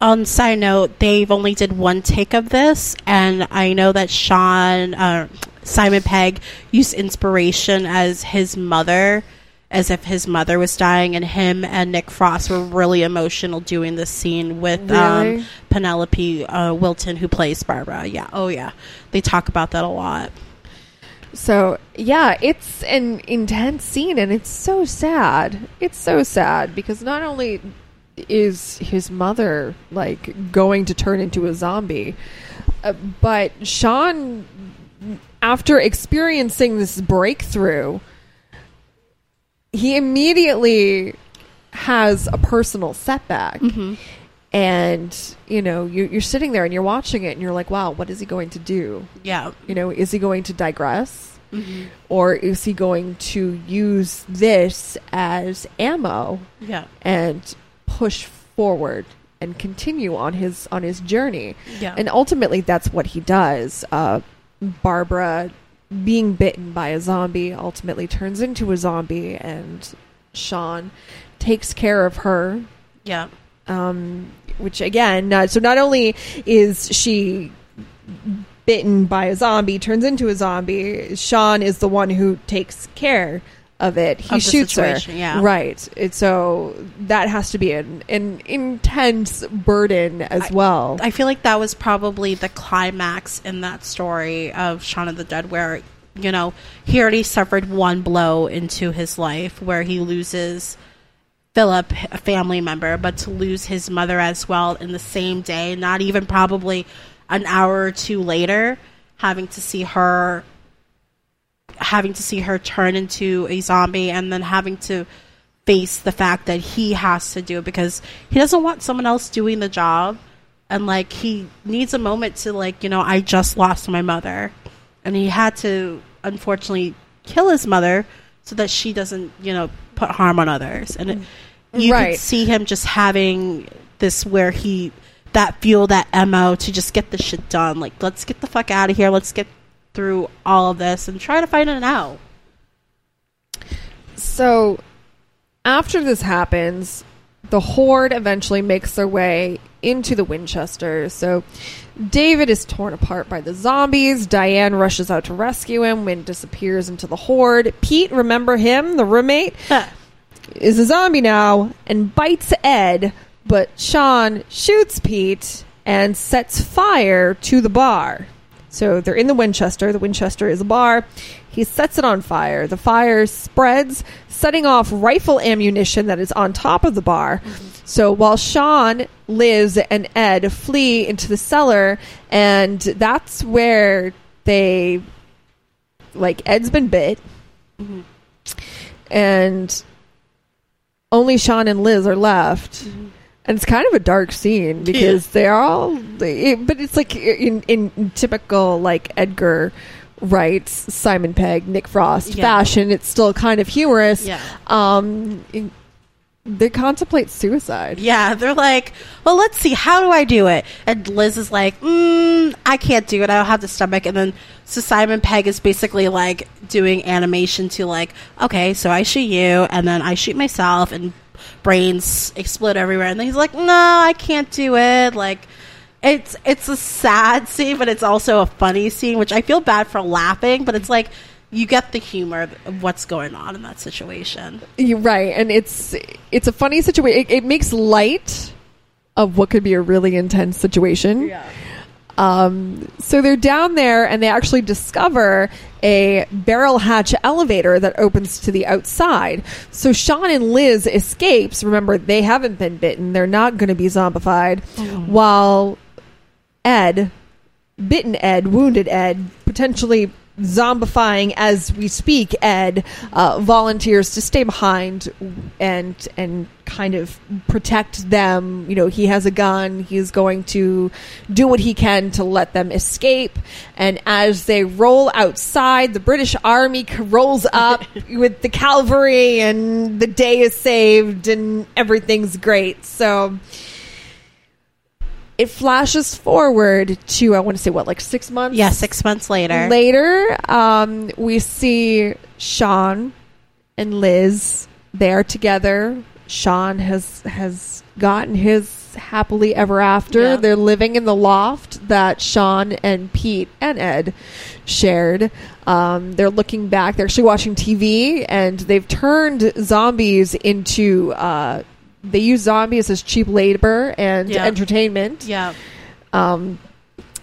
On side note, they've only did one take of this, and I know that Shaun uh, Simon Pegg used inspiration as his mother, as if his mother was dying, and him and Nick Frost were really emotional doing this scene with Really? um, Penelope uh, Wilton, who plays Barbara. Yeah, oh yeah, they talk about that a lot. So, yeah, it's an intense scene and it's so sad. It's so sad because not only is his mother like going to turn into a zombie, uh, but Shaun, after experiencing this breakthrough, he immediately has a personal setback. And, you know, you, you're sitting there and you're watching it and you're like, wow, what is he going to do? Yeah, you know, is he going to digress? Or is he going to use this as ammo yeah, and push forward and continue on his on his journey? yeah. And ultimately that's what he does. Uh, Barbara being bitten by a zombie ultimately turns into a zombie and Shaun takes care of her yeah. um, which again, uh, so not only is she bitten by a zombie, turns into a zombie, Shaun is the one who takes care of it. He Of shoots her, yeah. right? It, so that has to be an, an intense burden as well. I feel like that was probably the climax in that story of Shaun of the Dead, where you know he already suffered one blow into his life, where he loses Philip, a family member, but to lose his mother as well in the same day, not even probably an hour or two later, having to see her having to see her turn into a zombie and then having to face the fact that he has to do it because he doesn't want someone else doing the job. And like he needs a moment to like you know I just lost my mother. And he had to unfortunately kill his mother so that she doesn't you know put harm on others. And it, mm. you Right. could see him just having this where he that fuel that mo to just get the shit done. Like let's get the fuck out of here. Let's get through all of this and try to find it out So after this happens, the horde eventually makes their way into the Winchester. So David is torn apart by the zombies. Diane rushes out to rescue him when disappears into the horde. Pete, remember him, the roommate, is a zombie now and bites Ed, but Shaun shoots Pete and sets fire to the bar. So they're in the Winchester. The Winchester is a bar. He sets it on fire. The fire spreads, setting off rifle ammunition that is on top of the bar. So while Shaun, Liz, and Ed flee into the cellar, and that's where they, like, Ed's been bit, mm-hmm. and only Shaun and Liz are left. Mm-hmm. And it's kind of a dark scene because they're all, it, but it's like in, in typical like Edgar Wright, Simon Pegg, Nick Frost Yeah. fashion. It's still kind of humorous. Yeah. Um, in- they contemplate suicide. Yeah, they're like, well, let's see, how do I do it? And Liz is like, mm, I can't do it. I don't have the stomach. And then so Simon Pegg is basically like doing animation to like, okay, so I shoot you, and then I shoot myself, and brains explode everywhere. And then he's like, no, I can't do it. Like, it's it's a sad scene, but it's also a funny scene, which I feel bad for laughing, but it's like you get the humor of what's going on in that situation. You're right, and it's it's a funny situation. It, it makes light of what could be a really intense situation. Um, so they're down there, and they actually discover a barrel hatch elevator that opens to the outside. So Shaun and Liz escapes. Remember, they haven't been bitten; they're not going to be zombified. While Ed, bitten Ed, wounded Ed, potentially zombifying as we speak ed uh, volunteers to stay behind and and kind of protect them. You know he has a gun. He's going to do what he can to let them escape. And as they roll outside the british army rolls up with the cavalry and the day is saved and everything's great. So it flashes forward to I want to say what like six months. Yeah, six months later. Later, um, we see Shaun and Liz. They are together. Shaun has has gotten his happily ever after. Yeah. They're living in the loft that Shaun and Pete and Ed shared. Um, they're looking back. They're actually watching TV, and they've turned zombies into. Uh, they use zombies as cheap labor and Yeah. entertainment. Yeah. Um,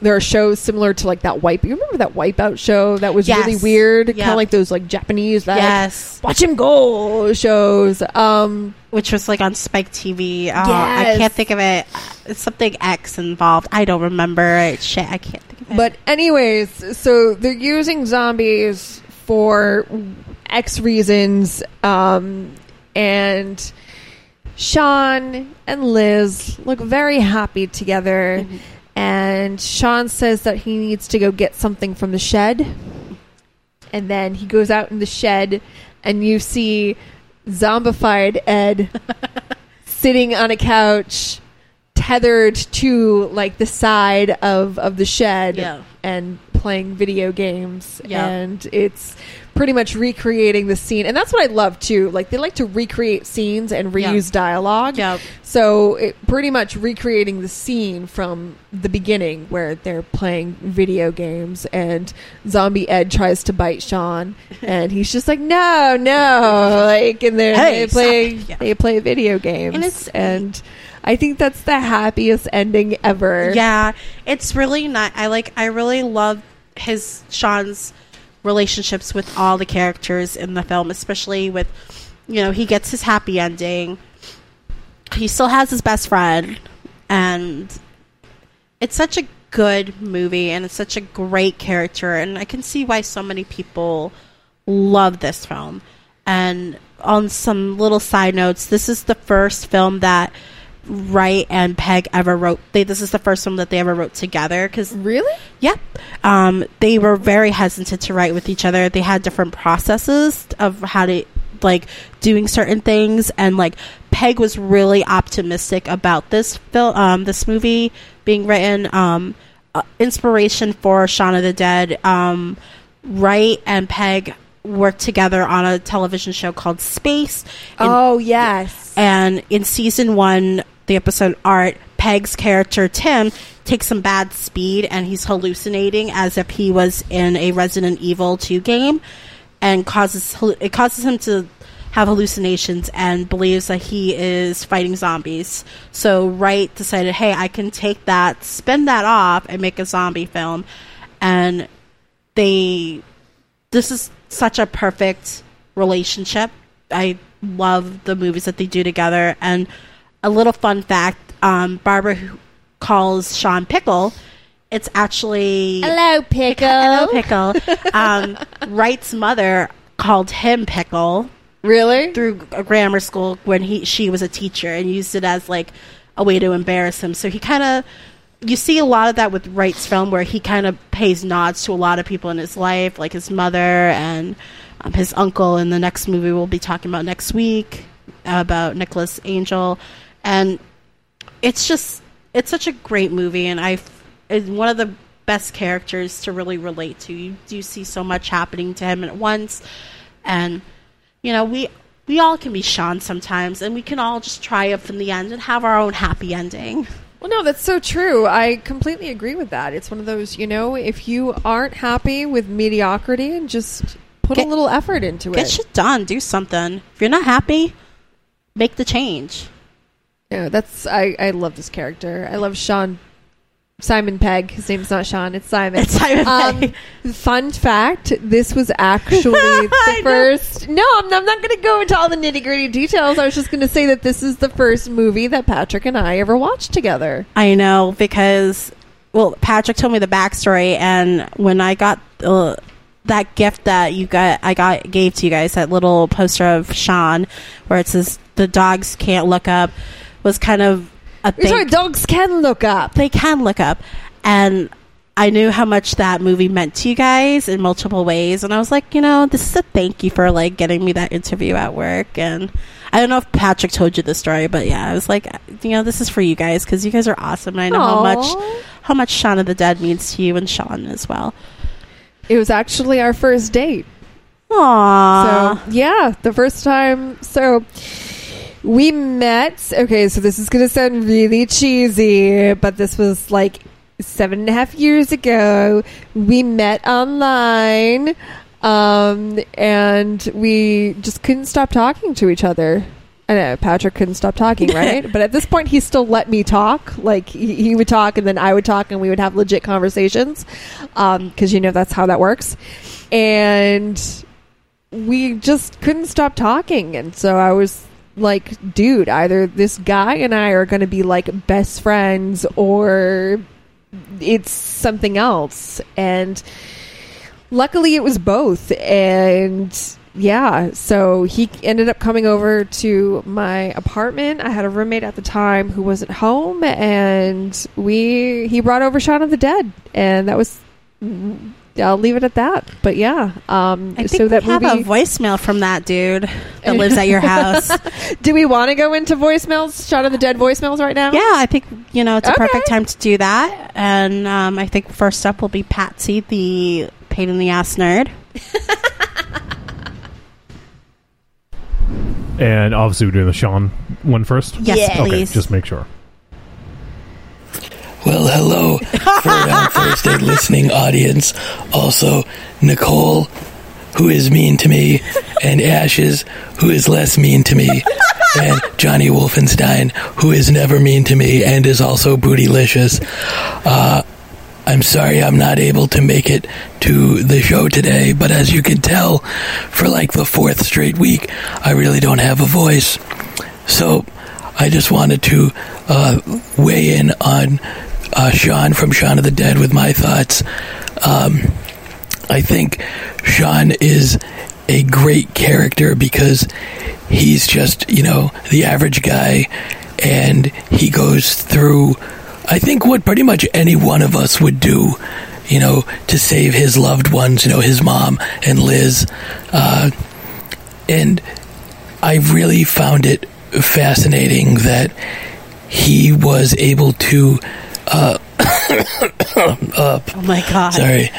there are shows similar to like that wipe. You remember that Wipeout show that was Yes. really weird, kind of like those like Japanese like, Yes. watch him go shows. Um, Which was like on Spike TV. Oh, I can't think of it. It's something X involved. I don't remember it. Shit, I can't think of it. but anyways, so they're using zombies for X reasons, um, and Shaun and Liz look very happy together. Mm-hmm. And Shaun says that he needs to go get something from the shed. And then he goes out in the shed, and you see zombified Ed sitting on a couch, tethered to like the side of of the shed, Yeah. and playing video games. And it's pretty much recreating the scene, and that's what I love too. Like they like to recreate scenes and Yeah. reuse dialogue. Yep. So it pretty much recreating the scene from the beginning where they're playing video games and zombie Ed tries to bite Shaun and he's just like no no like and then Hey, they play. Yeah. they play video games And it's- and I think that's the happiest ending ever. Yeah, it's really not. I like. I really love his Shaun's relationships with all the characters in the film, especially with you know he gets his happy ending. He still has his best friend, and it's such a good movie, and it's such a great character, and I can see why so many people love this film. And on some little side notes, this is the first film that Wright and Pegg ever wrote. They, this is the first one that they ever wrote together because Really? yeah, um, they were very hesitant to write with each other. They had different processes of how to like doing certain things, and like Pegg was really optimistic about this film, um, this movie being written. Um, uh, inspiration for Shaun of the Dead. Um, Wright and Pegg worked together on a television show called Spaced. in Oh yes. and in season one, the episode Art, Pegg's character Tim takes some bad speed and he's hallucinating as if he was in a Resident Evil 2 game and causes it causes him to have hallucinations and believes that he is fighting zombies. So Wright decided, hey, I can take that, spin that off, and make a zombie film. And they this is such a perfect relationship. I love the movies that they do together. And a little fun fact: um, Barbara calls Shaun Pickle. It's actually Hello, pickle. Hello, Pickle. um, Wright's mother called him Pickle Really? through a grammar school when he she was a teacher and used it as like a way to embarrass him. So he kind of you see a lot of that with Wright's film where he kind of pays nods to a lot of people in his life, like his mother and um, his uncle. In the next movie we'll be talking about next week. about Nicholas Angel, and it's just it's such a great movie, and I it's one of the best characters to really relate to. You do see so much happening to him at once, and you know we we all can be Shaun sometimes, and we can all just triumph in the end and have our own happy ending. Well, no, that's so true. I completely agree with that. It's one of those, you know, if you aren't happy with mediocrity, and just put Get- a little effort into Get it. Get shit done. Do something. If you're not happy, make the change. Yeah, that's I. I love this character. I love Shaun Simon Pegg. His name's not Shaun. It's Simon. It's Simon Um, fun fact: This was actually the know. first. No, I'm, I'm not going to go into all the nitty gritty details. I was just going to say that this is the first movie that Patrick and I ever watched together. I know because well, Patrick told me the backstory, and when I got uh, that gift that you got, I got gave to you guys that little poster of Shaun where it says the dogs can't look up was kind of a thing. sorry, dogs can look up. they can look up, and I knew how much that movie meant to you guys in multiple ways, and I was like, you know, this is a thank you for like getting me that interview at work, and I don't know if Patrick told you the story, but yeah, I was like, you know, this is for you guys because you guys are awesome, and I know how much how much Shaun of the Dead means to you and Sean as well. It was actually our first date. Aww. So yeah, the first time. So we met. Okay, so this is gonna sound really cheesy, but this was like seven and a half years ago. We met online, um, and we just couldn't stop talking to each other. I know Patrick couldn't stop talking, right? but at this point, he still let me talk. Like he, he would talk, and then I would talk, and we would have legit conversations. Because you know that's how that works. And we just couldn't stop talking and so i was like dude either this guy and i are going to be like best friends or it's something else. And luckily it was both. And yeah so he ended up coming over to my apartment. I had a roommate at the time who wasn't home and we he brought over Shaun of the Dead. And that was mm, I'll leave it at that. But yeah, um, I think so that we have movie. a voicemail from that dude that lives at your house. Do we want to go into voicemails, Shot of the Dead voicemails right now? Yeah, I think you know it's a Okay. perfect time to do that. And um, I think first up will be Patsy, the pain in the ass nerd. And obviously, we're doing the Shaun one first. Yes, Yeah. Okay, please. just make sure. Well, hello, Throwdown Thursday listening audience. Also, Nicole, who is mean to me, and Ashes, who is less mean to me, and Johnny Wolfenstein, who is never mean to me and is also bootylicious. Uh, I'm sorry I'm not able to make it to the show today, but as you can tell, for like the fourth straight week, I really don't have a voice. So I just wanted to uh, weigh in on uh, Shaun from Shaun of the Dead with my thoughts. Um, I think Shaun is a great character because he's just, you know, the average guy and he goes through, I think, what pretty much any one of us would do, you know, to save his loved ones, you know, his mom and Liz. Uh, and I really found it fascinating that he was able to uh, Oh my god! sorry.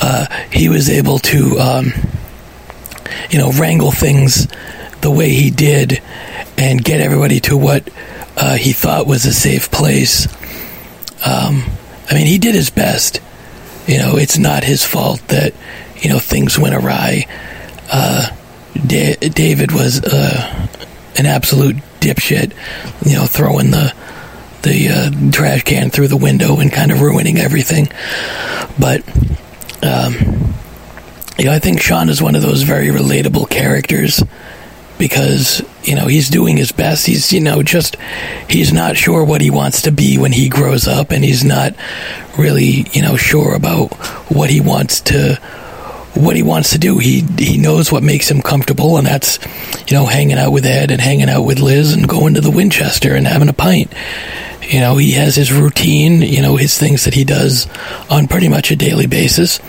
Uh, he was able to um, you know wrangle things the way he did and get everybody to what uh, he thought was a safe place. Um, i mean he did his best. You know it's not his fault that you know things went awry. Uh, da- david was uh, an absolute dipshit you know throwing the the uh, trash can through the window and kind of ruining everything but um, you know, I think Shaun is one of those very relatable characters because you know he's doing his best. He's you know just he's not sure what he wants to be when he grows up, and he's not really you know sure about what he wants to what he wants to do. He he knows what makes him comfortable, and that's you know hanging out with Ed and hanging out with Liz and going to the Winchester and having a pint. You know, he has his routine, you know, his things that he does on pretty much a daily basis.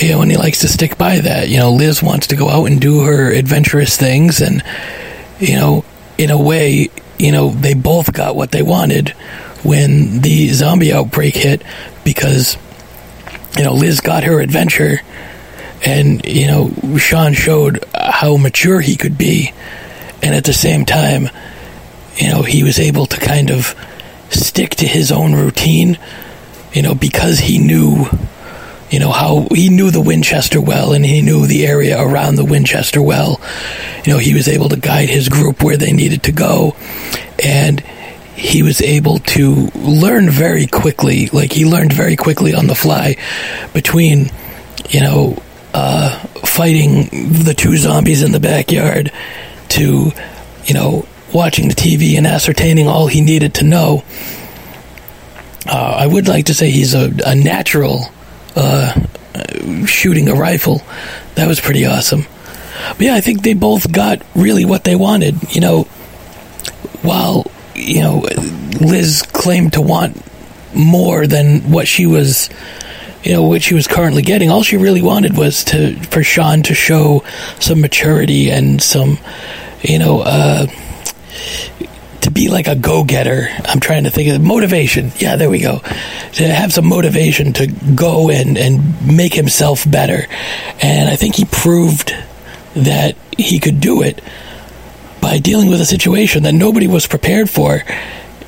You know, and he likes to stick by that. You know, Liz wants to go out and do her adventurous things and you know, in a way, you know, they both got what they wanted when the zombie outbreak hit because, you know, Liz got her adventure and, you know, Shaun showed how mature he could be. And at the same time, you know, he was able to kind of stick to his own routine, you know, because he knew you know how he knew the Winchester well and he knew the area around the Winchester well. You know, he was able to guide his group where they needed to go and he was able to learn very quickly, like he learned very quickly on the fly between, you know, uh, fighting the two zombies in the backyard to, you know, watching the TV and ascertaining all he needed to know. Uh, I would like to say he's a, a natural uh, shooting a rifle. That was pretty awesome. But yeah, I think they both got really what they wanted. You know, while you know Liz claimed to want more than what she was, you know, what she was currently getting. All she really wanted was to for Shaun to show some maturity and some, you know, uh, to be like a go getter. I'm trying to think of motivation. Yeah, there we go. To have some motivation to go and, and make himself better. And I think he proved that he could do it by dealing with a situation that nobody was prepared for.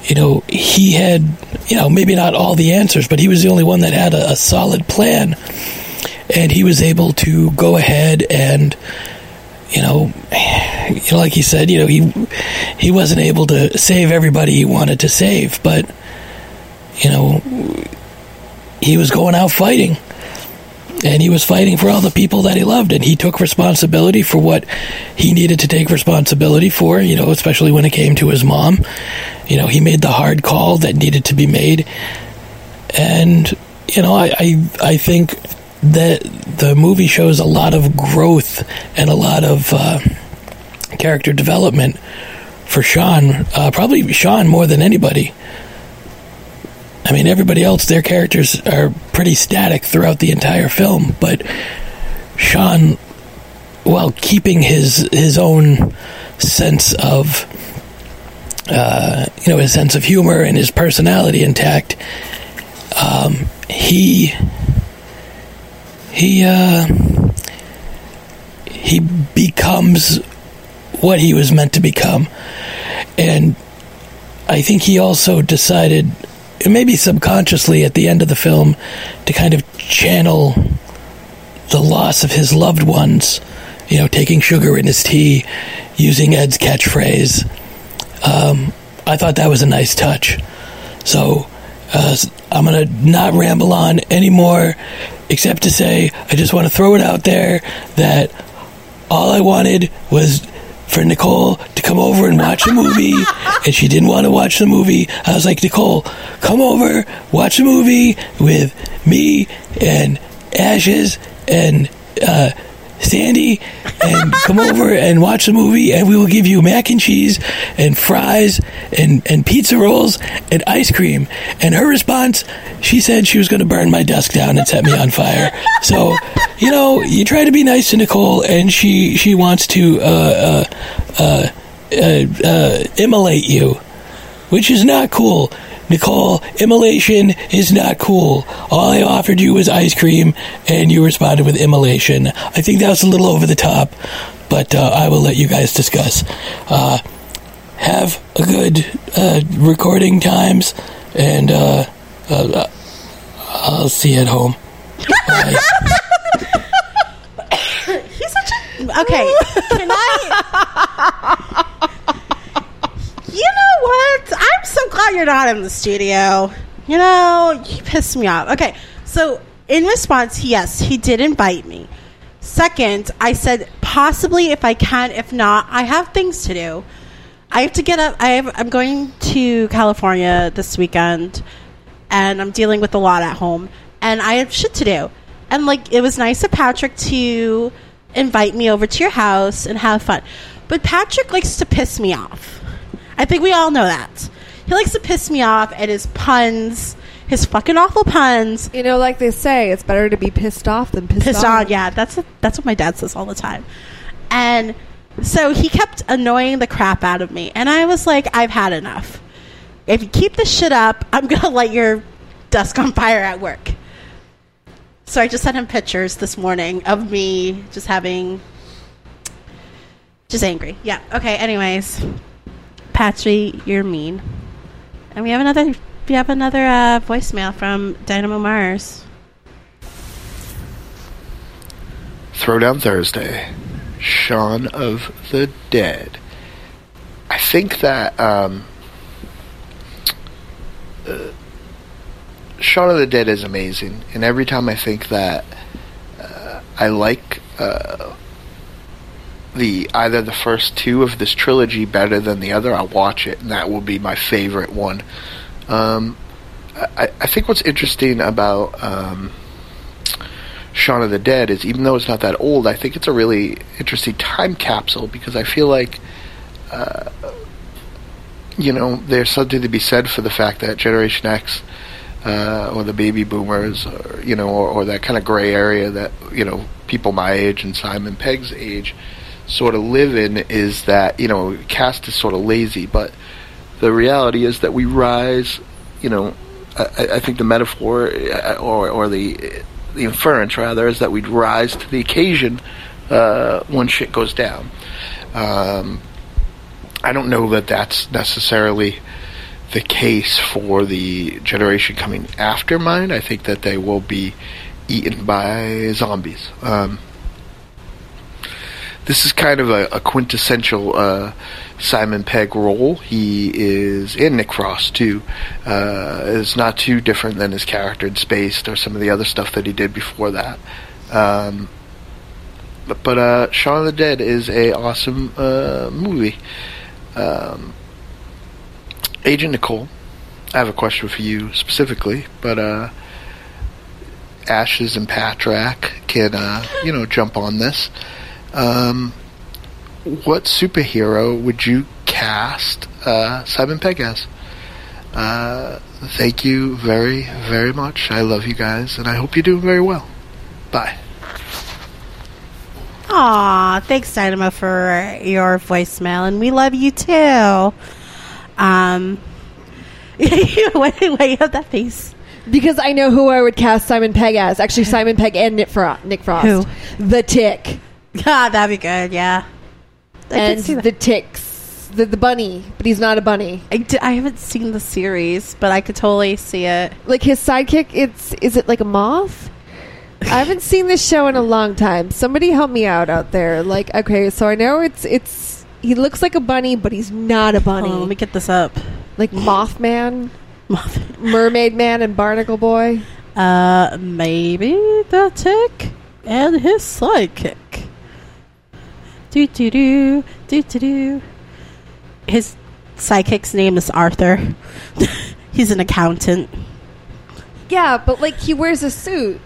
You know, he had, you know, maybe not all the answers, but he was the only one that had a, a solid plan. And he was able to go ahead and, you know, you know, like he said, you know, he he wasn't able to save everybody he wanted to save, but you know, he was going out fighting, and he was fighting for all the people that he loved, and he took responsibility for what he needed to take responsibility for. You know, especially when it came to his mom. You know, he made the hard call that needed to be made, and you know, I I, I think that the movie shows a lot of growth and a lot of uh, character development for Shaun. Uh, probably Shaun more than anybody. I mean, everybody else, their characters are pretty static throughout the entire film, but Shaun, while keeping his his own sense of, uh, you know, his sense of humor and his personality intact, um, he he uh, he becomes what he was meant to become, and I think he also decided, maybe subconsciously at the end of the film, to kind of channel the loss of his loved ones. You know, taking sugar in his tea, using Ed's catchphrase. Um, I thought that was a nice touch. So uh, I'm going to not ramble on anymore, except to say I just want to throw it out there that all I wanted was for Nicole to come over and watch a movie, and she didn't want to watch the movie. I was like, Nicole, come over, watch a movie with me and Ashes and uh, Sandy, and come over and watch the movie, and we will give you mac and cheese and fries and, and pizza rolls and ice cream. And her response, she said she was going to burn my desk down and set me on fire. So, you know, you try to be nice to Nicole, and she she wants to uh, uh, uh, uh, uh, immolate you, which is not cool. Nicole, immolation is not cool. All I offered you was ice cream, and you responded with immolation. I think that was a little over the top, but uh, I will let you guys discuss. Uh, have a good uh, recording times, and uh, uh, I'll see you at home. He's such a okay. Can I? You know what? I'm so glad you're not in the studio. You know, you pissed me off. Okay, so in response, yes, he did invite me. Second, I said possibly if I can, if not, I have things to do. I have to get up. I have, I'm going to California this weekend, and I'm dealing with a lot at home, and I have shit to do. And like, it was nice of Patrick to invite me over to your house and have fun. But Patrick likes to piss me off. I think we all know that. He likes to piss me off at his puns, his fucking awful puns. You know, like they say, it's better to be pissed off than pissed, Pissed on. on, yeah. That's that's what my dad says all the time. And So he kept annoying the crap out of me, and I was like, I've had enough. If you keep this shit up, I'm gonna light your desk on fire at work. So I just sent him pictures this morning of me just having, just angry. Yeah. Okay. Anyways, Patchy, you're mean. And we have another. We have another uh, voicemail from Dynamo Mars. Throwdown Thursday, Shaun of the Dead. I think that um, uh, Shaun of the Dead is amazing, and every time I think that uh, I like uh, the either the first two of this trilogy better than the other, I'll watch it, and that will be my favorite one. Um, I, I think what's interesting about um, Shaun of the Dead is even though it's not that old, I think it's a really interesting time capsule because I feel like, uh, you know, there's something to be said for the fact that Generation X uh, or the baby boomers, or, you know, or, or that kind of gray area that you know people my age and Simon Pegg's age sort of live in is that you know cast is sort of lazy, but the reality is that we rise. You know, I, I think the metaphor uh, or or the the inference rather is that we'd rise to the occasion uh, when shit goes down. Um, I don't know that that's necessarily the case for the generation coming after mine. I think that they will be eaten by zombies. Um, this is kind of a, a quintessential uh, Simon Pegg role. He is in Nick Frost too. Uh, is not too different than his character in Spaced or some of the other stuff that he did before that. Um, but but uh, Shaun of the Dead is a awesome uh, movie. Um, Agent Nicole, I have a question for you specifically, but uh, Ashes and Patrak can uh, you know jump on this. Um, what superhero would you cast uh, Simon Pegg as? Uh, thank you very, very much. I love you guys, and I hope you do very well. Bye. Aw, thanks, Dynamo, for your voicemail, and we love you too. Um, why, why you have that face? Because I know who I would cast Simon Pegg as. Actually, Simon Pegg and Nick, Fro- Nick Frost. Who? The Tick. God, that'd be good. Yeah, I and could see that. the Ticks. The, the bunny, but he's not a bunny. I, haven't seen the series, but I could totally see it. Like his sidekick, it's is it like a moth? I haven't seen this show in a long time. Somebody help me out out there. Like, okay, so I know it's it's he looks like a bunny, but he's not a bunny. Hold on, let me get this up. like Mothman, Mermaid Man, and Barnacle Boy. Uh, maybe the tick and his sidekick. Do do do do do do. His sidekick's name is Arthur. He's an accountant. Yeah, but like he wears a suit,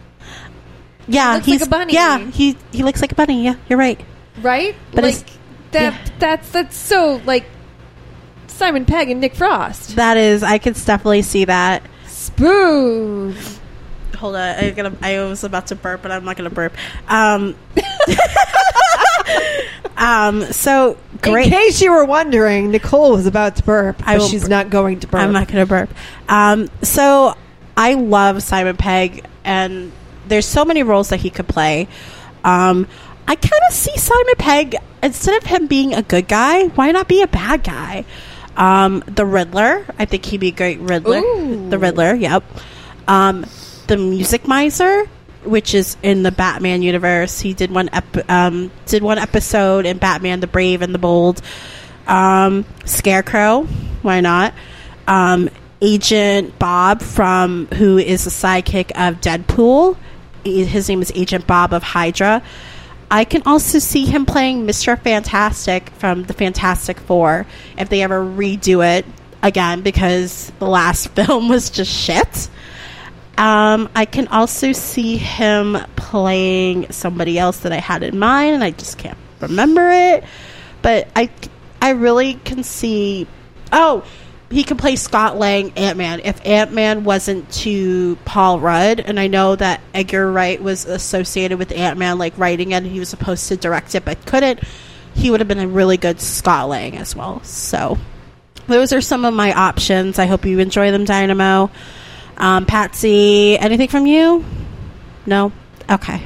Yeah, looks like he's a bunny. Yeah, he he looks like a bunny. Yeah, you're right. right? But like that. yeah. That's that's so like Simon Pegg and Nick Frost. That is, I could definitely see that. Spoon. Hold on, I gonna. I was about to burp, but I'm not gonna burp. Um, um. So great. In case you were wondering, Nicole was about to burp, I but will she's bur- not going to burp. I'm not going to burp. Um, so I love Simon Pegg, and there's so many roles that he could play. Um, I kind of see Simon Pegg instead of him being a good guy, why not be a bad guy? Um, the Riddler, I think he'd be a great Riddler. Ooh. The Riddler, yep. Um, the Music Miser, which is in the Batman universe, he did one ep- um, did one episode in Batman: The Brave and the Bold. Um, Scarecrow, why not? Um, Agent Bob from who is the sidekick of Deadpool. His name is Agent Bob of Hydra. I can also see him playing Mr. Fantastic from the Fantastic Four if they ever redo it again because the last film was just shit. Um, I can also see him playing somebody else that I had in mind, and I just can't remember it. But I, I really can see. Oh, he could play Scott Lang Ant Man if Ant Man wasn't to Paul Rudd, and I know that Edgar Wright was associated with Ant Man, like writing it, and he was supposed to direct it but couldn't. he would have been a really good Scott Lang as well. So those are some of my options. I hope you enjoy them, Dynamo. Um, Patsy, anything from you? No? Okay.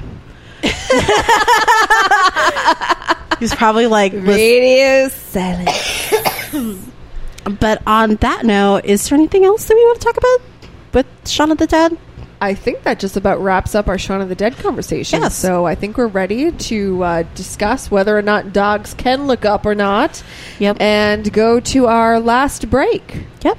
He's probably like, Radio silence. but on that note, is there anything else that we want to talk about with Shaun of the Dead? I think that just about wraps up our Shaun of the Dead conversation. Yes. So I think we're ready to uh, discuss whether or not dogs can look up or not. Yep. And go to our last break. Yep.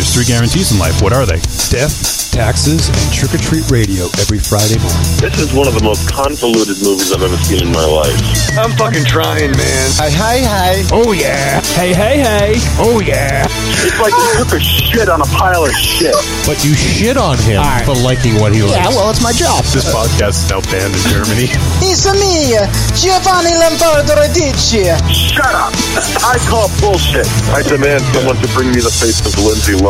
There's three guarantees in life. What are they? Death, taxes, and trick or treat radio every Friday morning. This is one of the most convoluted movies I've ever seen in my life. I'm fucking trying, man. Hi, hi, hi. Oh yeah. Hey, hey, hey. Oh yeah. It's like you took a shit on a pile of shit. But you shit on him for liking what he likes. Yeah, well, it's my job. This podcast is now banned in Germany. It's me, Giovanni Lombardo Radici. Shut up! I call bullshit. I demand someone to bring me the face of Lindsay Lohan.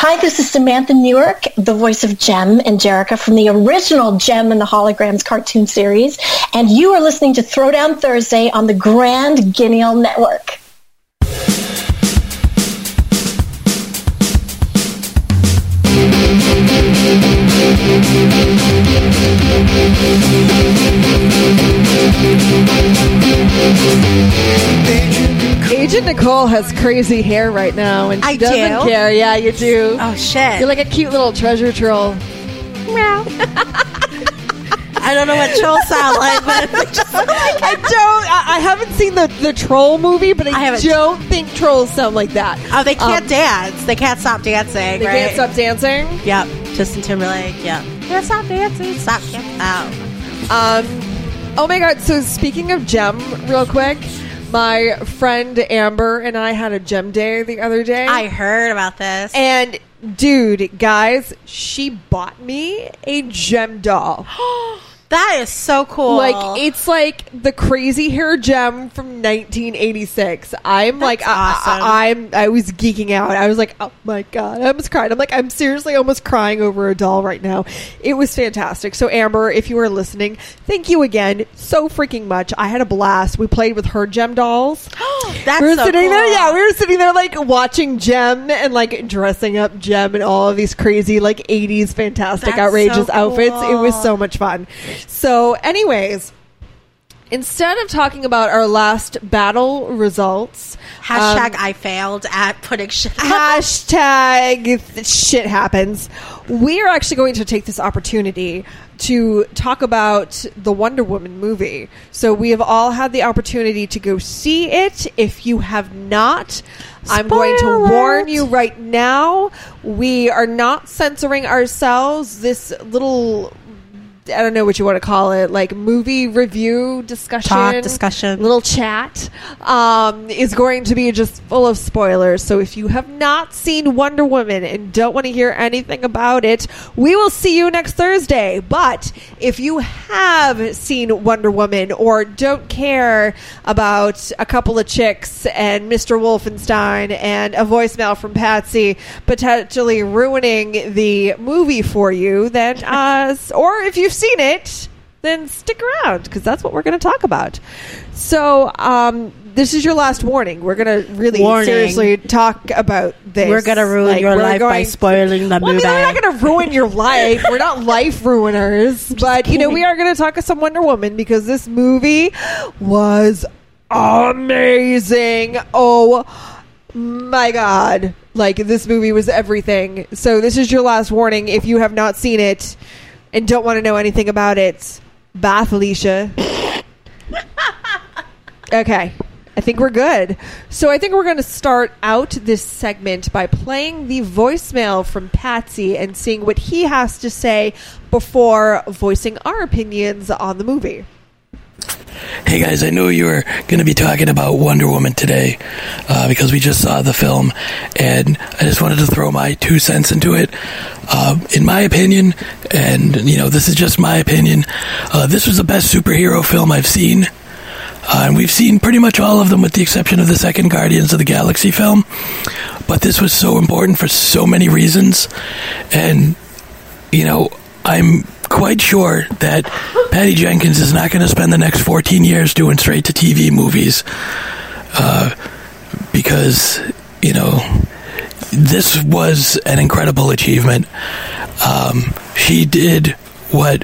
Hi, this is Samantha Newark, the voice of Jem and Jerrica from the original Jem and the Holograms cartoon series, and you are listening to Throwdown Thursday on the Grand Guignol Network. Agent Nicole has crazy hair right now, and she I doesn't do? care. Yeah, you do. Oh, shit. You're like a cute little treasure troll. Meow. I don't know what trolls sound like, but I don't. I, I haven't seen the the troll movie, but I, I don't think trolls sound like that. oh, they can't Um, dance. They can't stop dancing. They right? can't stop dancing. Yep, Justin Timberlake. Yep. Can't stop dancing. Stop. Oh. Um, oh my god! So speaking of Jem, real quick, my friend Amber and I had a Jem day the other day. I heard about this. and dude, guys, she bought me a Jem doll. that is so cool. Like it's like the crazy hair Jem from 1986. I'm like, I, awesome. I, I'm, I was geeking out. I was like, oh my god, I almost cried. I'm like, I'm seriously almost crying over a doll right now. It was fantastic. So Amber, if you are listening, thank you again so freaking much. I had a blast. We played with her Jem dolls. That's we were so sitting there, yeah, we were sitting there like watching Jem and like dressing up Jem in all of these crazy like 80s fantastic That's outrageous so outfits. It was so much fun. So, anyways, instead of talking about our last battle results, Hashtag um, I failed at putting shit. hashtag shit happens. We are actually going to take this opportunity to talk about the Wonder Woman movie. So we have all had the opportunity to go see it. If you have not, I'm going to Spoiler warn you right now. We are not censoring ourselves. This little I don't know what you want to call it, like movie review discussion, Talk, discussion. little chat, um, is going to be just full of spoilers. So if you have not seen Wonder Woman and don't want to hear anything about it, we will see you next Thursday. But if you have seen Wonder Woman or don't care about a couple of chicks and Mr. Wolfenstein and a voicemail from Patsy potentially ruining the movie for you, then, uh, or if you've seen it, then stick around because that's what we're going to talk about. So, um, this is your last warning. We're going to really Warning. seriously talk about this. We're gonna ruin your we're life by spoiling the well, I mean, movie. we're not going to ruin your life. We're not life ruiners, but you know, we are going to talk some Wonder Woman because this movie was amazing. Oh my god! Like this movie was everything. So this is your last warning. If you have not seen it and don't want to know anything about it, Bye, Felicia. okay. I think we're good. So I think we're going to start out this segment by playing the voicemail from Patsy and seeing what he has to say before voicing our opinions on the movie. Hey guys, I know you were going to be talking about Wonder Woman today uh, because we just saw the film, and I just wanted to throw my two cents into it. Uh, in my opinion, and you know, this is just my opinion, uh, this was the best superhero film I've seen. Uh, and we've seen pretty much all of them with the exception of the second Guardians of the Galaxy film. But this was so important for so many reasons. And, you know, I'm quite sure that Patty Jenkins is not going to spend the next 14 years doing straight to TV movies. Uh, because, you know, this was an incredible achievement. Um, she did what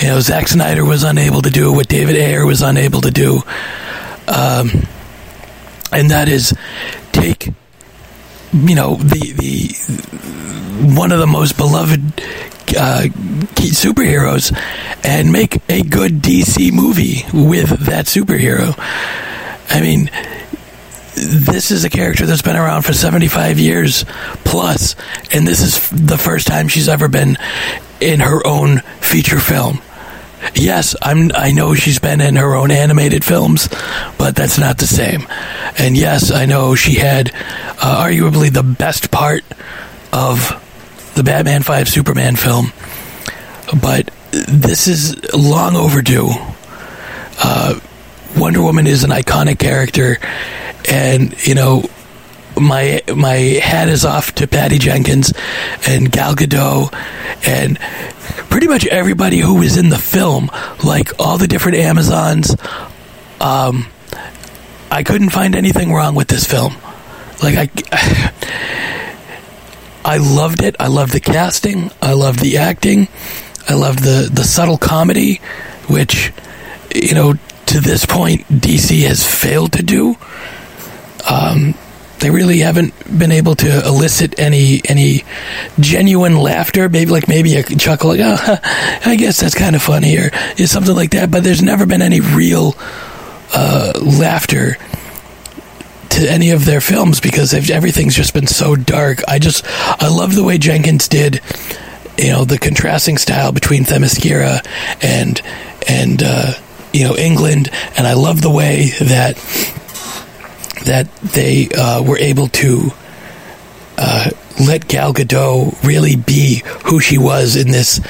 you know Zack Snyder was unable to do, what David Ayer was unable to do, um, and that is take you know the the one of the most beloved uh, superheroes and make a good DC movie with that superhero. I mean, this is a character that's been around for 75 years plus, and this is the first time she's ever been in her own feature film. Yes, I'm. I know she's been in her own animated films, but that's not the same. And yes, I know she had uh, arguably the best part of the Batman Five Superman film, but this is long overdue. Uh, Wonder Woman is an iconic character, and you know my my hat is off to Patty Jenkins and Gal Gadot and pretty much everybody who was in the film, like all the different Amazons. Um, I couldn't find anything wrong with this film. Like I, I loved it. I loved the casting. I loved the acting. I loved the the subtle comedy, which you know to this point DC has failed to do. Um, they really haven't been able to elicit any any genuine laughter. Maybe like maybe a chuckle, like oh, I guess that's kind of funny, or something like that. But there's never been any real uh, laughter to any of their films because everything's just been so dark. I just I love the way Jenkins did, you know, the contrasting style between Themyscira and and uh, you know England, and I love the way that that they uh, were able to uh, let Gal Gadot really be who she was in this,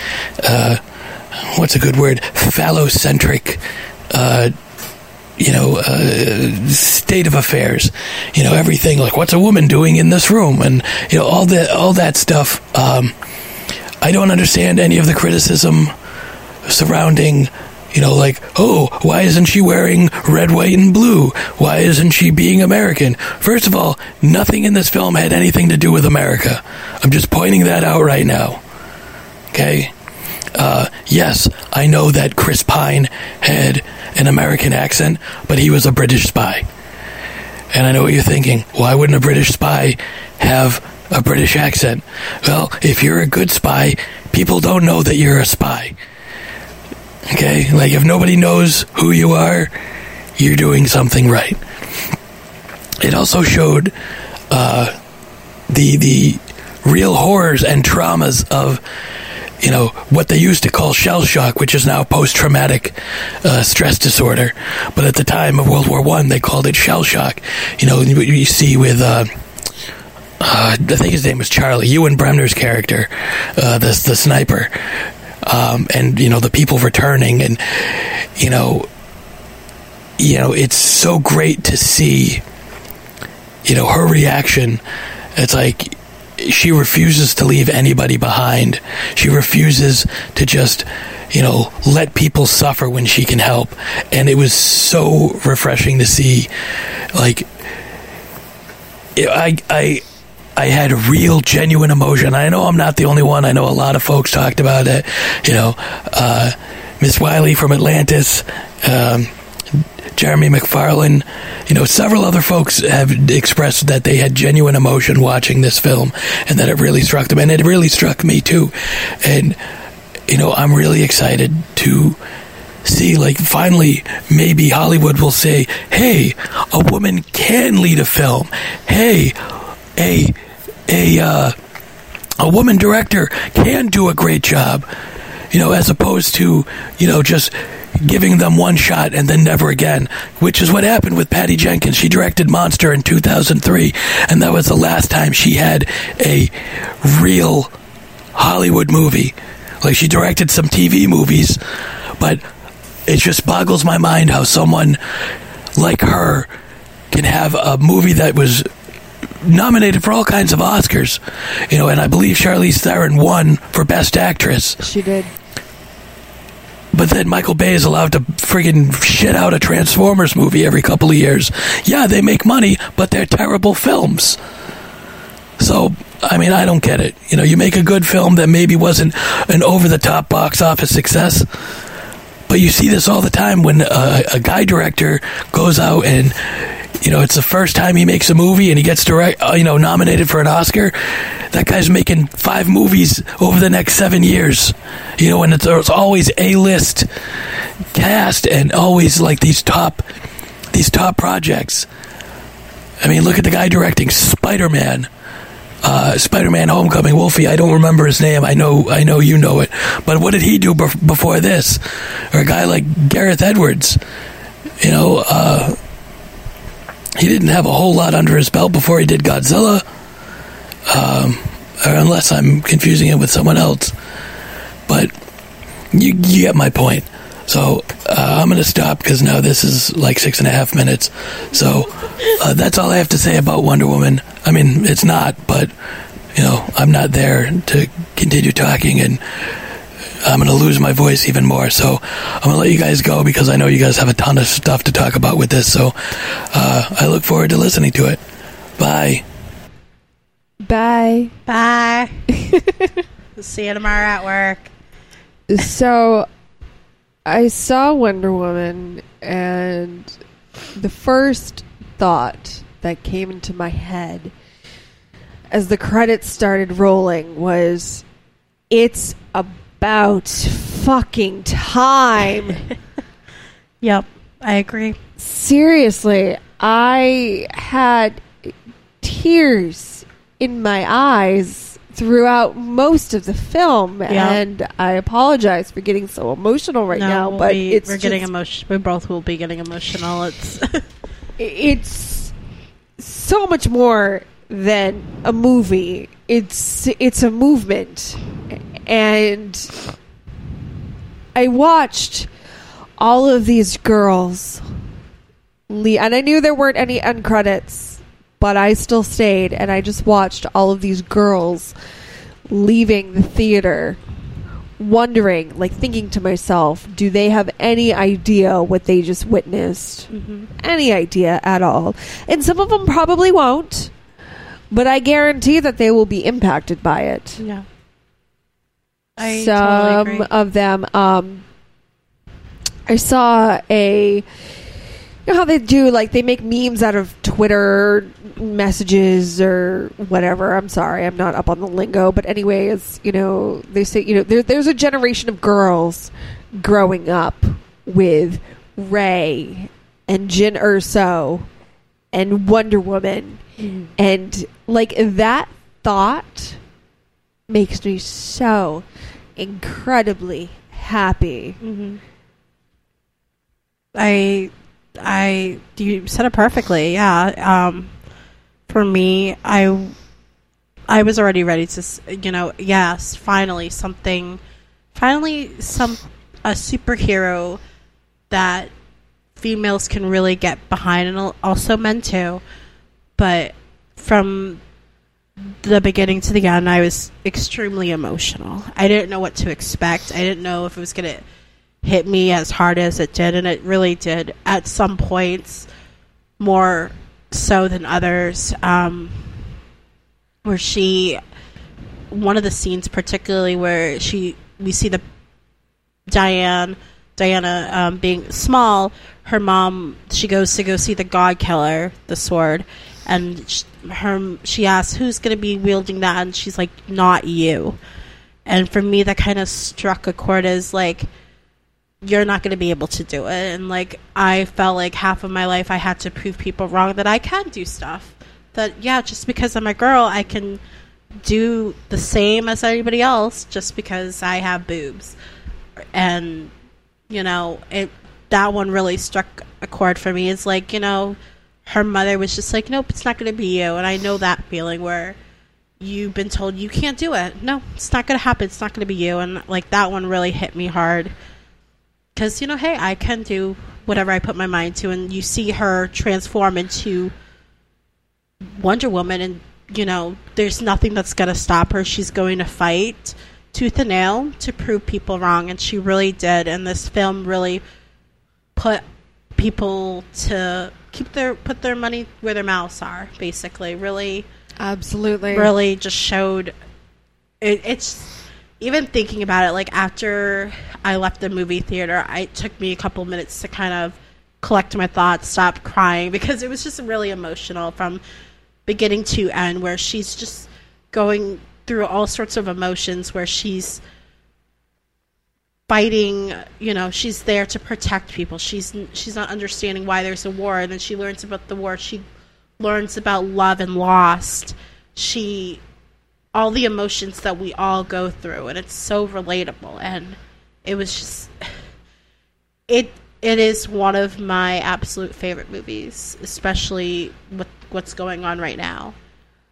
uh, what's a good word, phallocentric, uh, you know, uh, state of affairs. You know, everything like what's a woman doing in this room, and you know all that all that stuff. Um, I don't understand any of the criticism surrounding you know, like, oh, why isn't she wearing red, white, and blue? Why isn't she being American? First of all, nothing in this film had anything to do with America. I'm just pointing that out right now. Okay? Uh, yes, I know that Chris Pine had an American accent, but he was a British spy. And I know what you're thinking. Why wouldn't a British spy have a British accent? Well, if you're a good spy, people don't know that you're a spy. Okay? Like, if nobody knows who you are, you're doing something right. It also showed uh, the the real horrors and traumas of you know what they used to call shell shock, which is now post traumatic uh, stress disorder. But at the time of World War One, they called it shell shock. You know, you, you see with. Uh, uh, I think his name was Charlie. Ewan Bremner's character, uh, the the sniper, um, and you know the people returning, and you know, you know, it's so great to see, you know, her reaction. It's like she refuses to leave anybody behind. She refuses to just, you know, let people suffer when she can help. And it was so refreshing to see, like, I, I, I had real, genuine emotion. I know I'm not the only one. I know a lot of folks talked about it. You know, uh, Miss Wiley from Atlantis, um, Jeremy McFarlane, you know, several other folks have expressed that they had genuine emotion watching this film and that it really struck them. And it really struck me too. And, you know, I'm really excited to see, like, finally, maybe Hollywood will say, hey, a woman can lead a film. Hey, a, a, uh, a woman director can do a great job. You know, as opposed to, you know, just giving them one shot and then never again, which is what happened with Patty Jenkins. She directed Monster in 2003, and that was the last time she had a real Hollywood movie. Like, she directed some TV movies, but it just boggles my mind how someone like her can have a movie that was nominated for all kinds of Oscars, you know, and I believe Charlize Theron won for Best Actress. She did. But then Michael Bay is allowed to friggin' shit out a Transformers movie every couple of years. Yeah, they make money, but they're terrible films. So, I mean, I don't get it. You know, you make a good film that maybe wasn't an over the top box office success, but you see this all the time when a, a guy director goes out and you know it's the first time he makes a movie and he gets direct uh, you know nominated for an Oscar. That guy's making five movies over the next seven years. You know, and it's, it's always a list cast and always like these top these top projects. I mean, look at the guy directing Spider Man uh, Spider-Man: Homecoming. Wolfie, I don't remember his name. I know, I know you know it. But what did he do bef- before this? Or a guy like Gareth Edwards, you know, uh, he didn't have a whole lot under his belt before he did Godzilla. Um, unless I'm confusing it with someone else, but you, you get my point. So uh, I'm going to stop because now this is like six and a half minutes. So uh, that's all I have to say about Wonder Woman. I mean, it's not, but you know, I'm not there to continue talking, and I'm going to lose my voice even more. So I'm going to let you guys go because I know you guys have a ton of stuff to talk about with this. So uh, I look forward to listening to it. Bye. Bye. Bye. See you tomorrow at work. So I saw Wonder Woman, and the first thought that came into my head as the credits started rolling was it's about fucking time. Yep, I agree. Seriously, I had tears in my eyes throughout most of the film, Yeah. and I apologize for getting so emotional right No, now. we'll but be- it's we're getting emotional. We both will be getting emotional. It's it's so much more than a movie. It's it's a movement, and I watched all of these girls, leave. and I knew there weren't any end credits, but I still stayed, and I just watched all of these girls leaving the theater wondering like thinking to myself do they have any idea what they just witnessed mm-hmm. any idea at all and some of them probably won't but i guarantee that they will be impacted by it yeah. I some totally of them um i saw a you know how they do like they make memes out of twitter messages or whatever. I'm sorry i'm not up on the lingo but anyways you know they say you know there, there's a generation of girls growing up with Rey and Jyn Erso and wonder woman. And like that thought makes me so incredibly happy Mm-hmm. I, I, you said it perfectly. Yeah. Um, for me, I, I was already ready to, you know, yes, finally something, finally some a superhero that females can really get behind, and also men too. But from the beginning to the end, I was extremely emotional. I didn't know what to expect. I didn't know if it was going to hit me as hard as it did, and it really did at some points more so than others. Um, where she, one of the scenes particularly where she, we see the Diane, Diana um, being small, her mom, she goes to go see the God Killer, the sword, and sh her she asks who's going to be wielding that, and she's like, not you. And for me, that kind of struck a chord as like, you're not going to be able to do it. And like, I felt like half of my life I had to prove people wrong that I can do stuff. That, yeah, just because I'm a girl, I can do the same as anybody else just because I have boobs. And, you know, it, that one really struck a chord for me. It's like, you know, her mother was just like, nope, it's not going to be you. And I know that feeling where you've been told you can't do it. No, it's not going to happen. It's not going to be you. And like that one really hit me hard because you know, hey, I can do whatever I put my mind to, and you see her transform into Wonder Woman, and you know, there's nothing that's going to stop her. She's going to fight tooth and nail to prove people wrong, and she really did. And this film really put people to keep their put their money where their mouths are. Basically, really, absolutely, really just showed. It, it's even thinking about it. Like after I left the movie theater, it took me a couple minutes to kind of collect my thoughts, stop crying because it was just really emotional from beginning to end, where she's just going through all sorts of emotions, where she's fighting you know she's there to protect people. She's she's not understanding why there's a war. And then she learns about the war. She learns about love and lost. She all the emotions that we all go through. And it's so relatable. And it was just it it is one of my absolute favorite movies especially with what's going on right now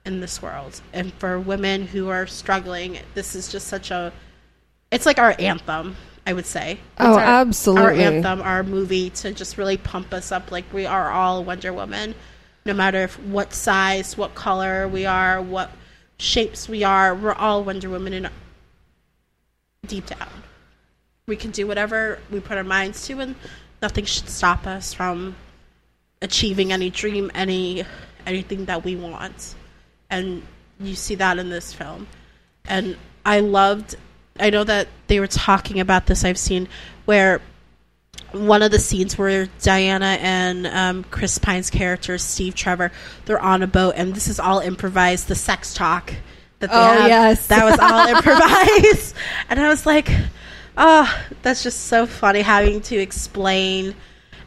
in this world. And for women who are struggling this is just such a it's like our anthem i would say. Oh, it's Oh, our, absolutely. our anthem our movie to just really pump us up. Like we are all wonder woman no matter if, what size what color we are what shapes we are we're all wonder woman in deep down. We can do whatever we put our minds to and nothing should stop us from achieving any dream any anything that we want. And you see that in this film. And i loved i know that they were talking about this i've seen where one of the scenes where Diana and um, Chris Pine's character Steve Trevor they're on a boat and this is all improvised the sex talk that they Oh, have. yes. that was all improvised. And I was like oh that's just so funny having to explain.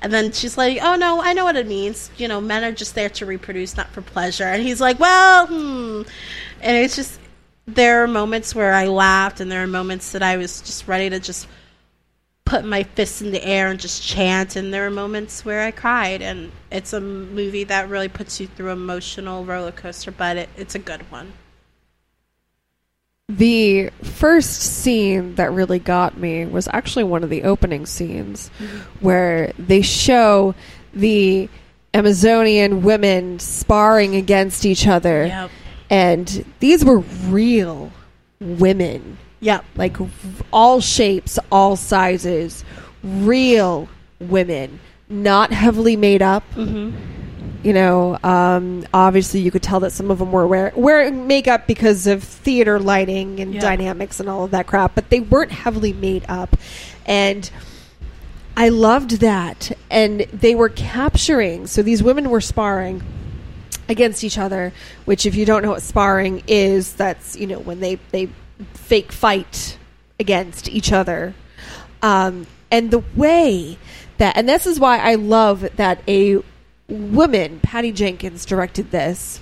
And then she's like oh no I know what it means. You know men are just there to reproduce not for pleasure. And he's like well hmm. And it's just there are moments where I laughed and there are moments that I was just ready to just put my fists in the air and just chant and there are moments where I cried and it's a movie that really puts you through emotional roller coaster but it, it's a good one The first scene that really got me was actually one of the opening scenes mm-hmm. where they show the Amazonian women sparring against each other. Yep. And these were real women. Yep. Like all shapes, all sizes, real women, not heavily made up. Mm-hmm. You know, um, obviously you could tell that some of them were wear- wearing makeup because of theater lighting and Yeah. dynamics and all of that crap, but they weren't heavily made up. And I loved that. And they were capturing, so these women were sparring against each other, which if you don't know what sparring is, that's, you know, when they, they fake fight against each other. Um, and the way that, and this is why I love that a woman, Patty Jenkins, directed this.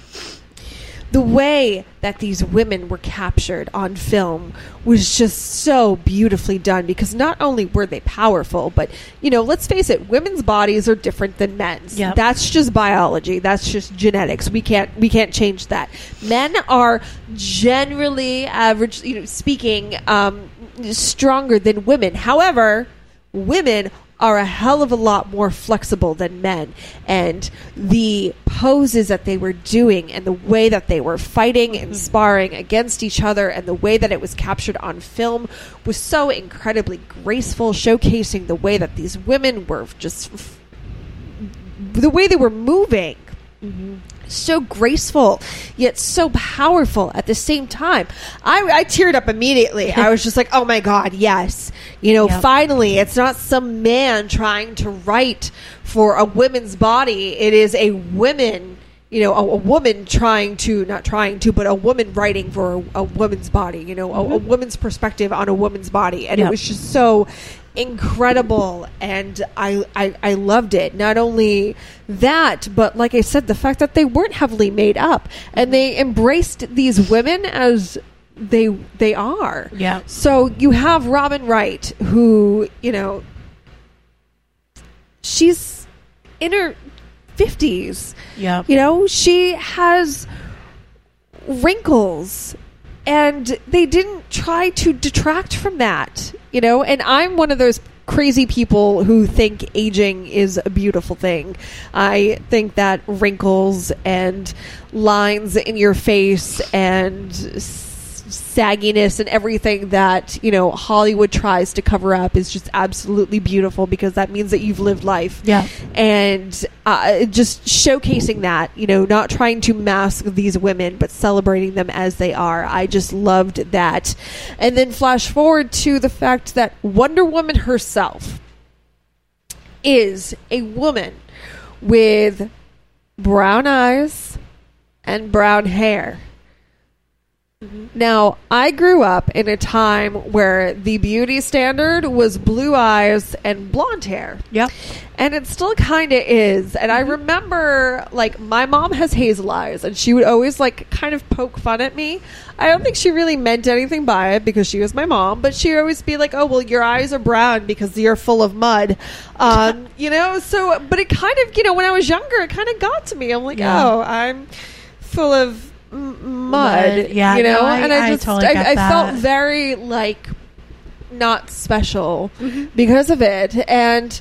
The way that these women were captured on film was just so beautifully done because not only were they powerful, but you know, let's face it, women's bodies are different than men's. Yep. That's just biology. That's just genetics. We can't we can't change that. Men are generally average, you know, speaking um, stronger than women. However, women are a hell of a lot more flexible than men. And the poses that they were doing and the way that they were fighting and mm-hmm. sparring against each other and the way that it was captured on film was so incredibly graceful, showcasing the way that these women were just f- the way they were moving Mm-hmm. so graceful yet so powerful at the same time. I, I teared up immediately. I was just like oh my god yes. You know Yep. finally it's not some man trying to write for a woman's body. It is a woman you know a, a woman trying to not trying to but a woman writing for a, a woman's body you know a, a mm-hmm. woman's perspective on a woman's body. And it was just so incredible and I, I I loved it. Not only that, but like I said, the fact that they weren't heavily made up and they embraced these women as they they are. Yeah. So you have Robin Wright, who you know, she's in her fifties. Yeah. You know, she has wrinkles and they didn't try to detract from that, you know, and I'm one of those crazy people who think aging is a beautiful thing. I think that wrinkles and lines in your face and sagginess and everything that you know Hollywood tries to cover up is just absolutely beautiful because that means that you've lived life. Yeah. and uh, just showcasing that, you know, not trying to mask these women but celebrating them as they are. I just loved that. And then flash forward to the fact that Wonder Woman herself is a woman with brown eyes and brown hair. Now, I grew up in a time where the beauty standard was blue eyes and blonde hair. Yep. And it still kind of is. And I remember, like, my mom has hazel eyes, and she would always, like, kind of poke fun at me. I don't think she really meant anything by it because she was my mom, but she would always be like, oh, well, your eyes are brown because you're full of mud. Um, you know, so, but it kind of, you know, when I was younger, it kind of got to me. I'm like, Yeah. oh, I'm full of mud. Mud. Yeah, You know, no, I- and I I just, totally I, I felt very, like, not special Mm-hmm. because of it. And,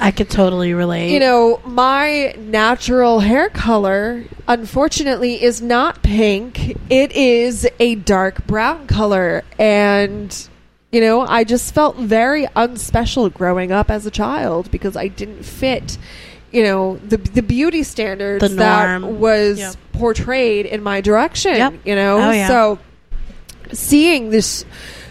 I could totally relate. you know, my natural hair color, unfortunately, is not pink. It is a dark brown color. And, you know, I just felt very unspecial growing up as a child because I didn't fit, you know, the, the beauty standards The that was Yep. portrayed in my direction, Yep. you know? Oh, yeah. So seeing this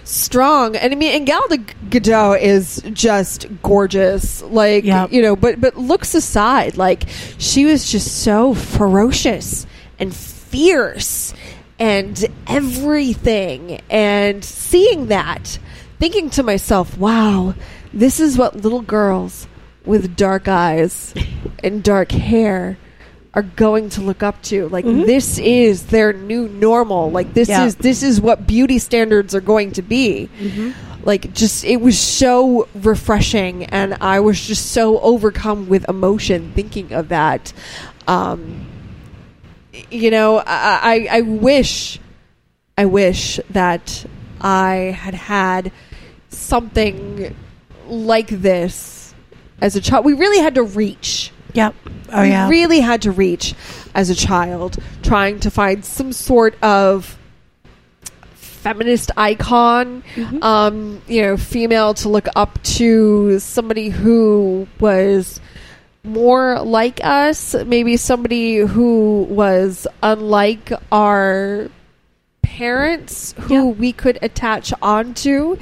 strong and I mean and Gal Gadot is just gorgeous like Yep. you know but but looks aside like she was just so ferocious and fierce and everything and seeing that thinking to myself wow this is what little girls with dark eyes and dark hair are going to look up to. Like this is their new normal. Like this Yeah. is this is what beauty standards are going to be. Like just it was so refreshing and i was just so overcome with emotion thinking of that. Um you know i i, I wish i wish that i had had something like this as a child we really had to reach Yep. Oh we yeah. really had to reach as a child trying to find some sort of feminist icon Mm-hmm. um you know female to look up to somebody who was more like us maybe somebody who was unlike our parents who we could attach onto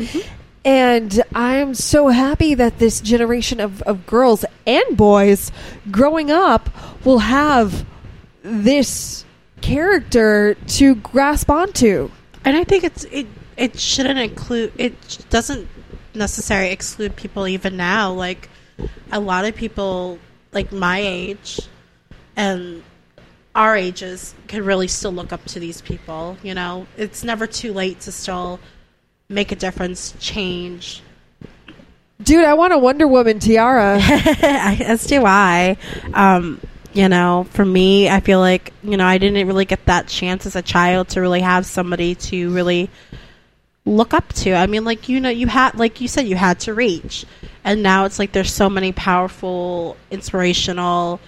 and I'm so happy that this generation of, of girls and boys growing up will have this character to grasp onto. And I think it's it it shouldn't include it doesn't necessarily exclude people even now. Like a lot of people like my age and our ages can really still look up to these people, you know. It's never too late to still make a difference, change. Dude, I want a Wonder Woman tiara. As do I. Um, you know, for me, I feel like, you know, I didn't really get that chance as a child to really have somebody to really look up to. I mean, like, you know, you had, like you said, you had to reach. And now it's like there's so many powerful, inspirational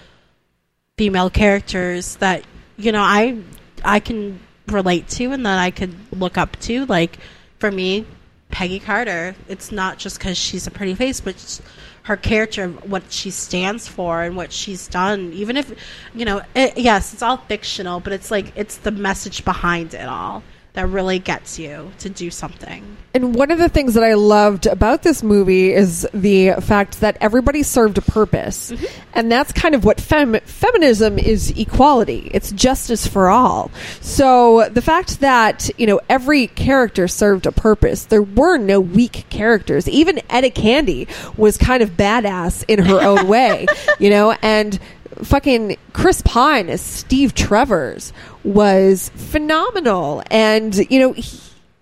female characters that, you know, I, I can relate to and that I could look up to. Like, for me, Peggy Carter, it's not just because she's a pretty face, but her character, what she stands for, and what she's done. Even if, you know, it, yes, it's all fictional, but it's like it's the message behind it all. That really gets you to do something. And one of the things that I loved about this movie is the fact that everybody served a purpose. Mm-hmm. And that's kind of what fem- feminism is equality. It's justice for all. So the fact that, you know, every character served a purpose. There were no weak characters. Even Etta Candy was kind of badass in her own way, you know, and fucking Chris Pine as Steve Trevor was phenomenal. And, you know, he,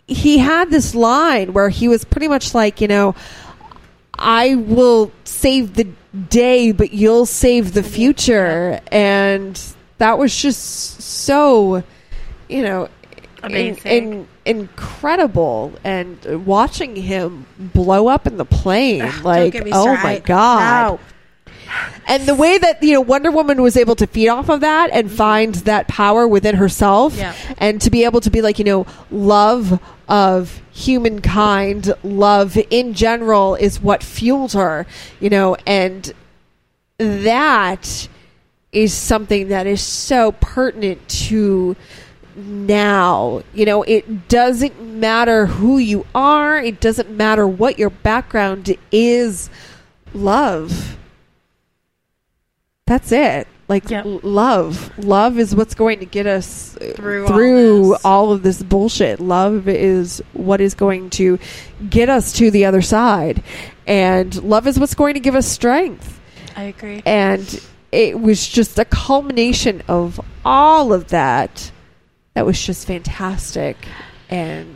he had this line where he was pretty much like, you know, I will save the day, but you'll save the future. And that was just so, you know, in- Amazing. in- incredible. And watching him blow up in the plane, Don't like, oh started. my God. No. And the way that you know Wonder Woman was able to feed off of that and mm-hmm. find that power within herself, Yeah. and to be able to be like you know love of humankind, love in general is what fueled her, you know, and that is something that is so pertinent to now. You know, it doesn't matter who you are, it doesn't matter what your background is. Love. That's it. Like Yep. l- love. Love is what's going to get us uh, Through all through all of this bullshit. Love is what is going to get us to the other side. And love is what's going to give us strength I agree. and it was just a culmination of all of that that was just fantastic and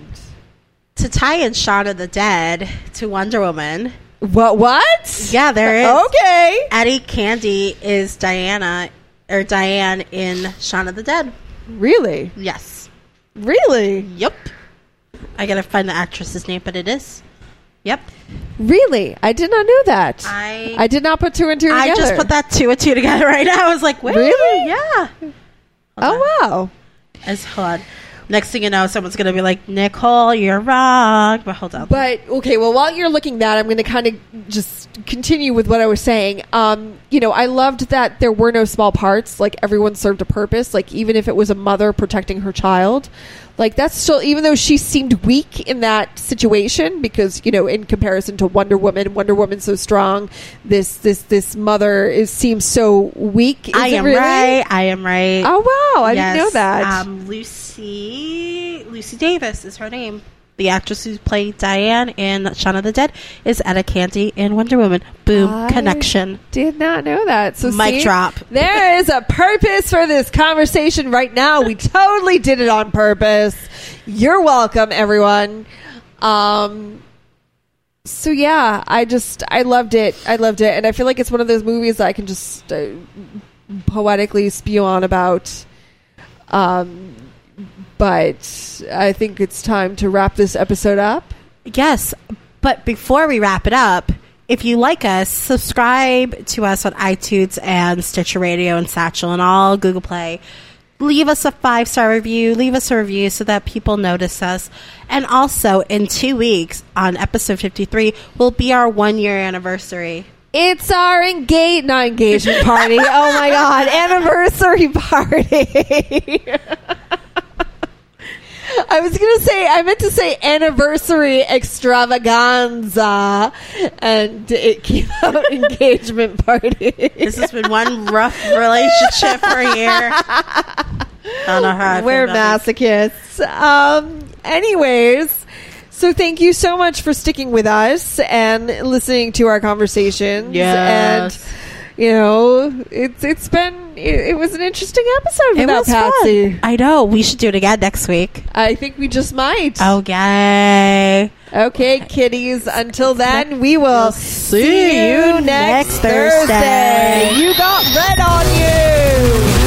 To tie in Shaun of the Dead to Wonder Woman. What what Yeah, there is. okay Etta Candy is Diana or Diane in Shaun of the Dead. really Yes. really Yep. I gotta find the actress's name, but it is. Yep. really i did not know that I i did not put two and two together I just put that two and two together right now. I was like, wait, Really? yeah. oh wow As hold on. Next thing you know, someone's gonna be like, Nicole, you're wrong. But hold on. But okay, well, while you're looking that, I'm going to kind of just continue with what I was saying. Um, you know, I loved that there were no small parts. Like everyone served a purpose. Like even if it was a mother protecting her child, like that's still even though she seemed weak in that situation because you know in comparison to Wonder Woman, Wonder Woman's so strong. This this this mother is seems so weak. Is I am really? right. I am right. Oh wow, I didn't know that. Um, Lucy Lucy Davis is her name. The actress who played Diane in Shaun of the Dead is Etta Candy in Wonder Woman. Boom I connection. Did not know that. So Mic see, drop. There is a purpose for this conversation right now. We totally did it on purpose. You're welcome, everyone. Um. So yeah, I just I loved it. I loved it, and I feel like it's one of those movies that I can just uh, poetically spew on about. Um. But I think it's time to wrap this episode up. Yes, but before we wrap it up, if you like us, subscribe to us on iTunes and Stitcher Radio and Satchel and all Google Play. Leave us a five star review. Leave us a review so that people notice us. And also, in two weeks on episode 53 will be our one year anniversary. It's our engage not engagement party. oh my god, anniversary party. I was gonna say I meant to say anniversary extravaganza, and it came out engagement party. This has been one rough relationship for a year. I know how I We're masochists. Um, anyways, so thank you so much for sticking with us and listening to our conversations. Yes. And you know, it's it's been it, it was an interesting episode It without was Patsy. fun. I know. We should do it again next week. I think we just might. Okay. Okay, kitties. Until then, we will see you next Thursday. You got red on you.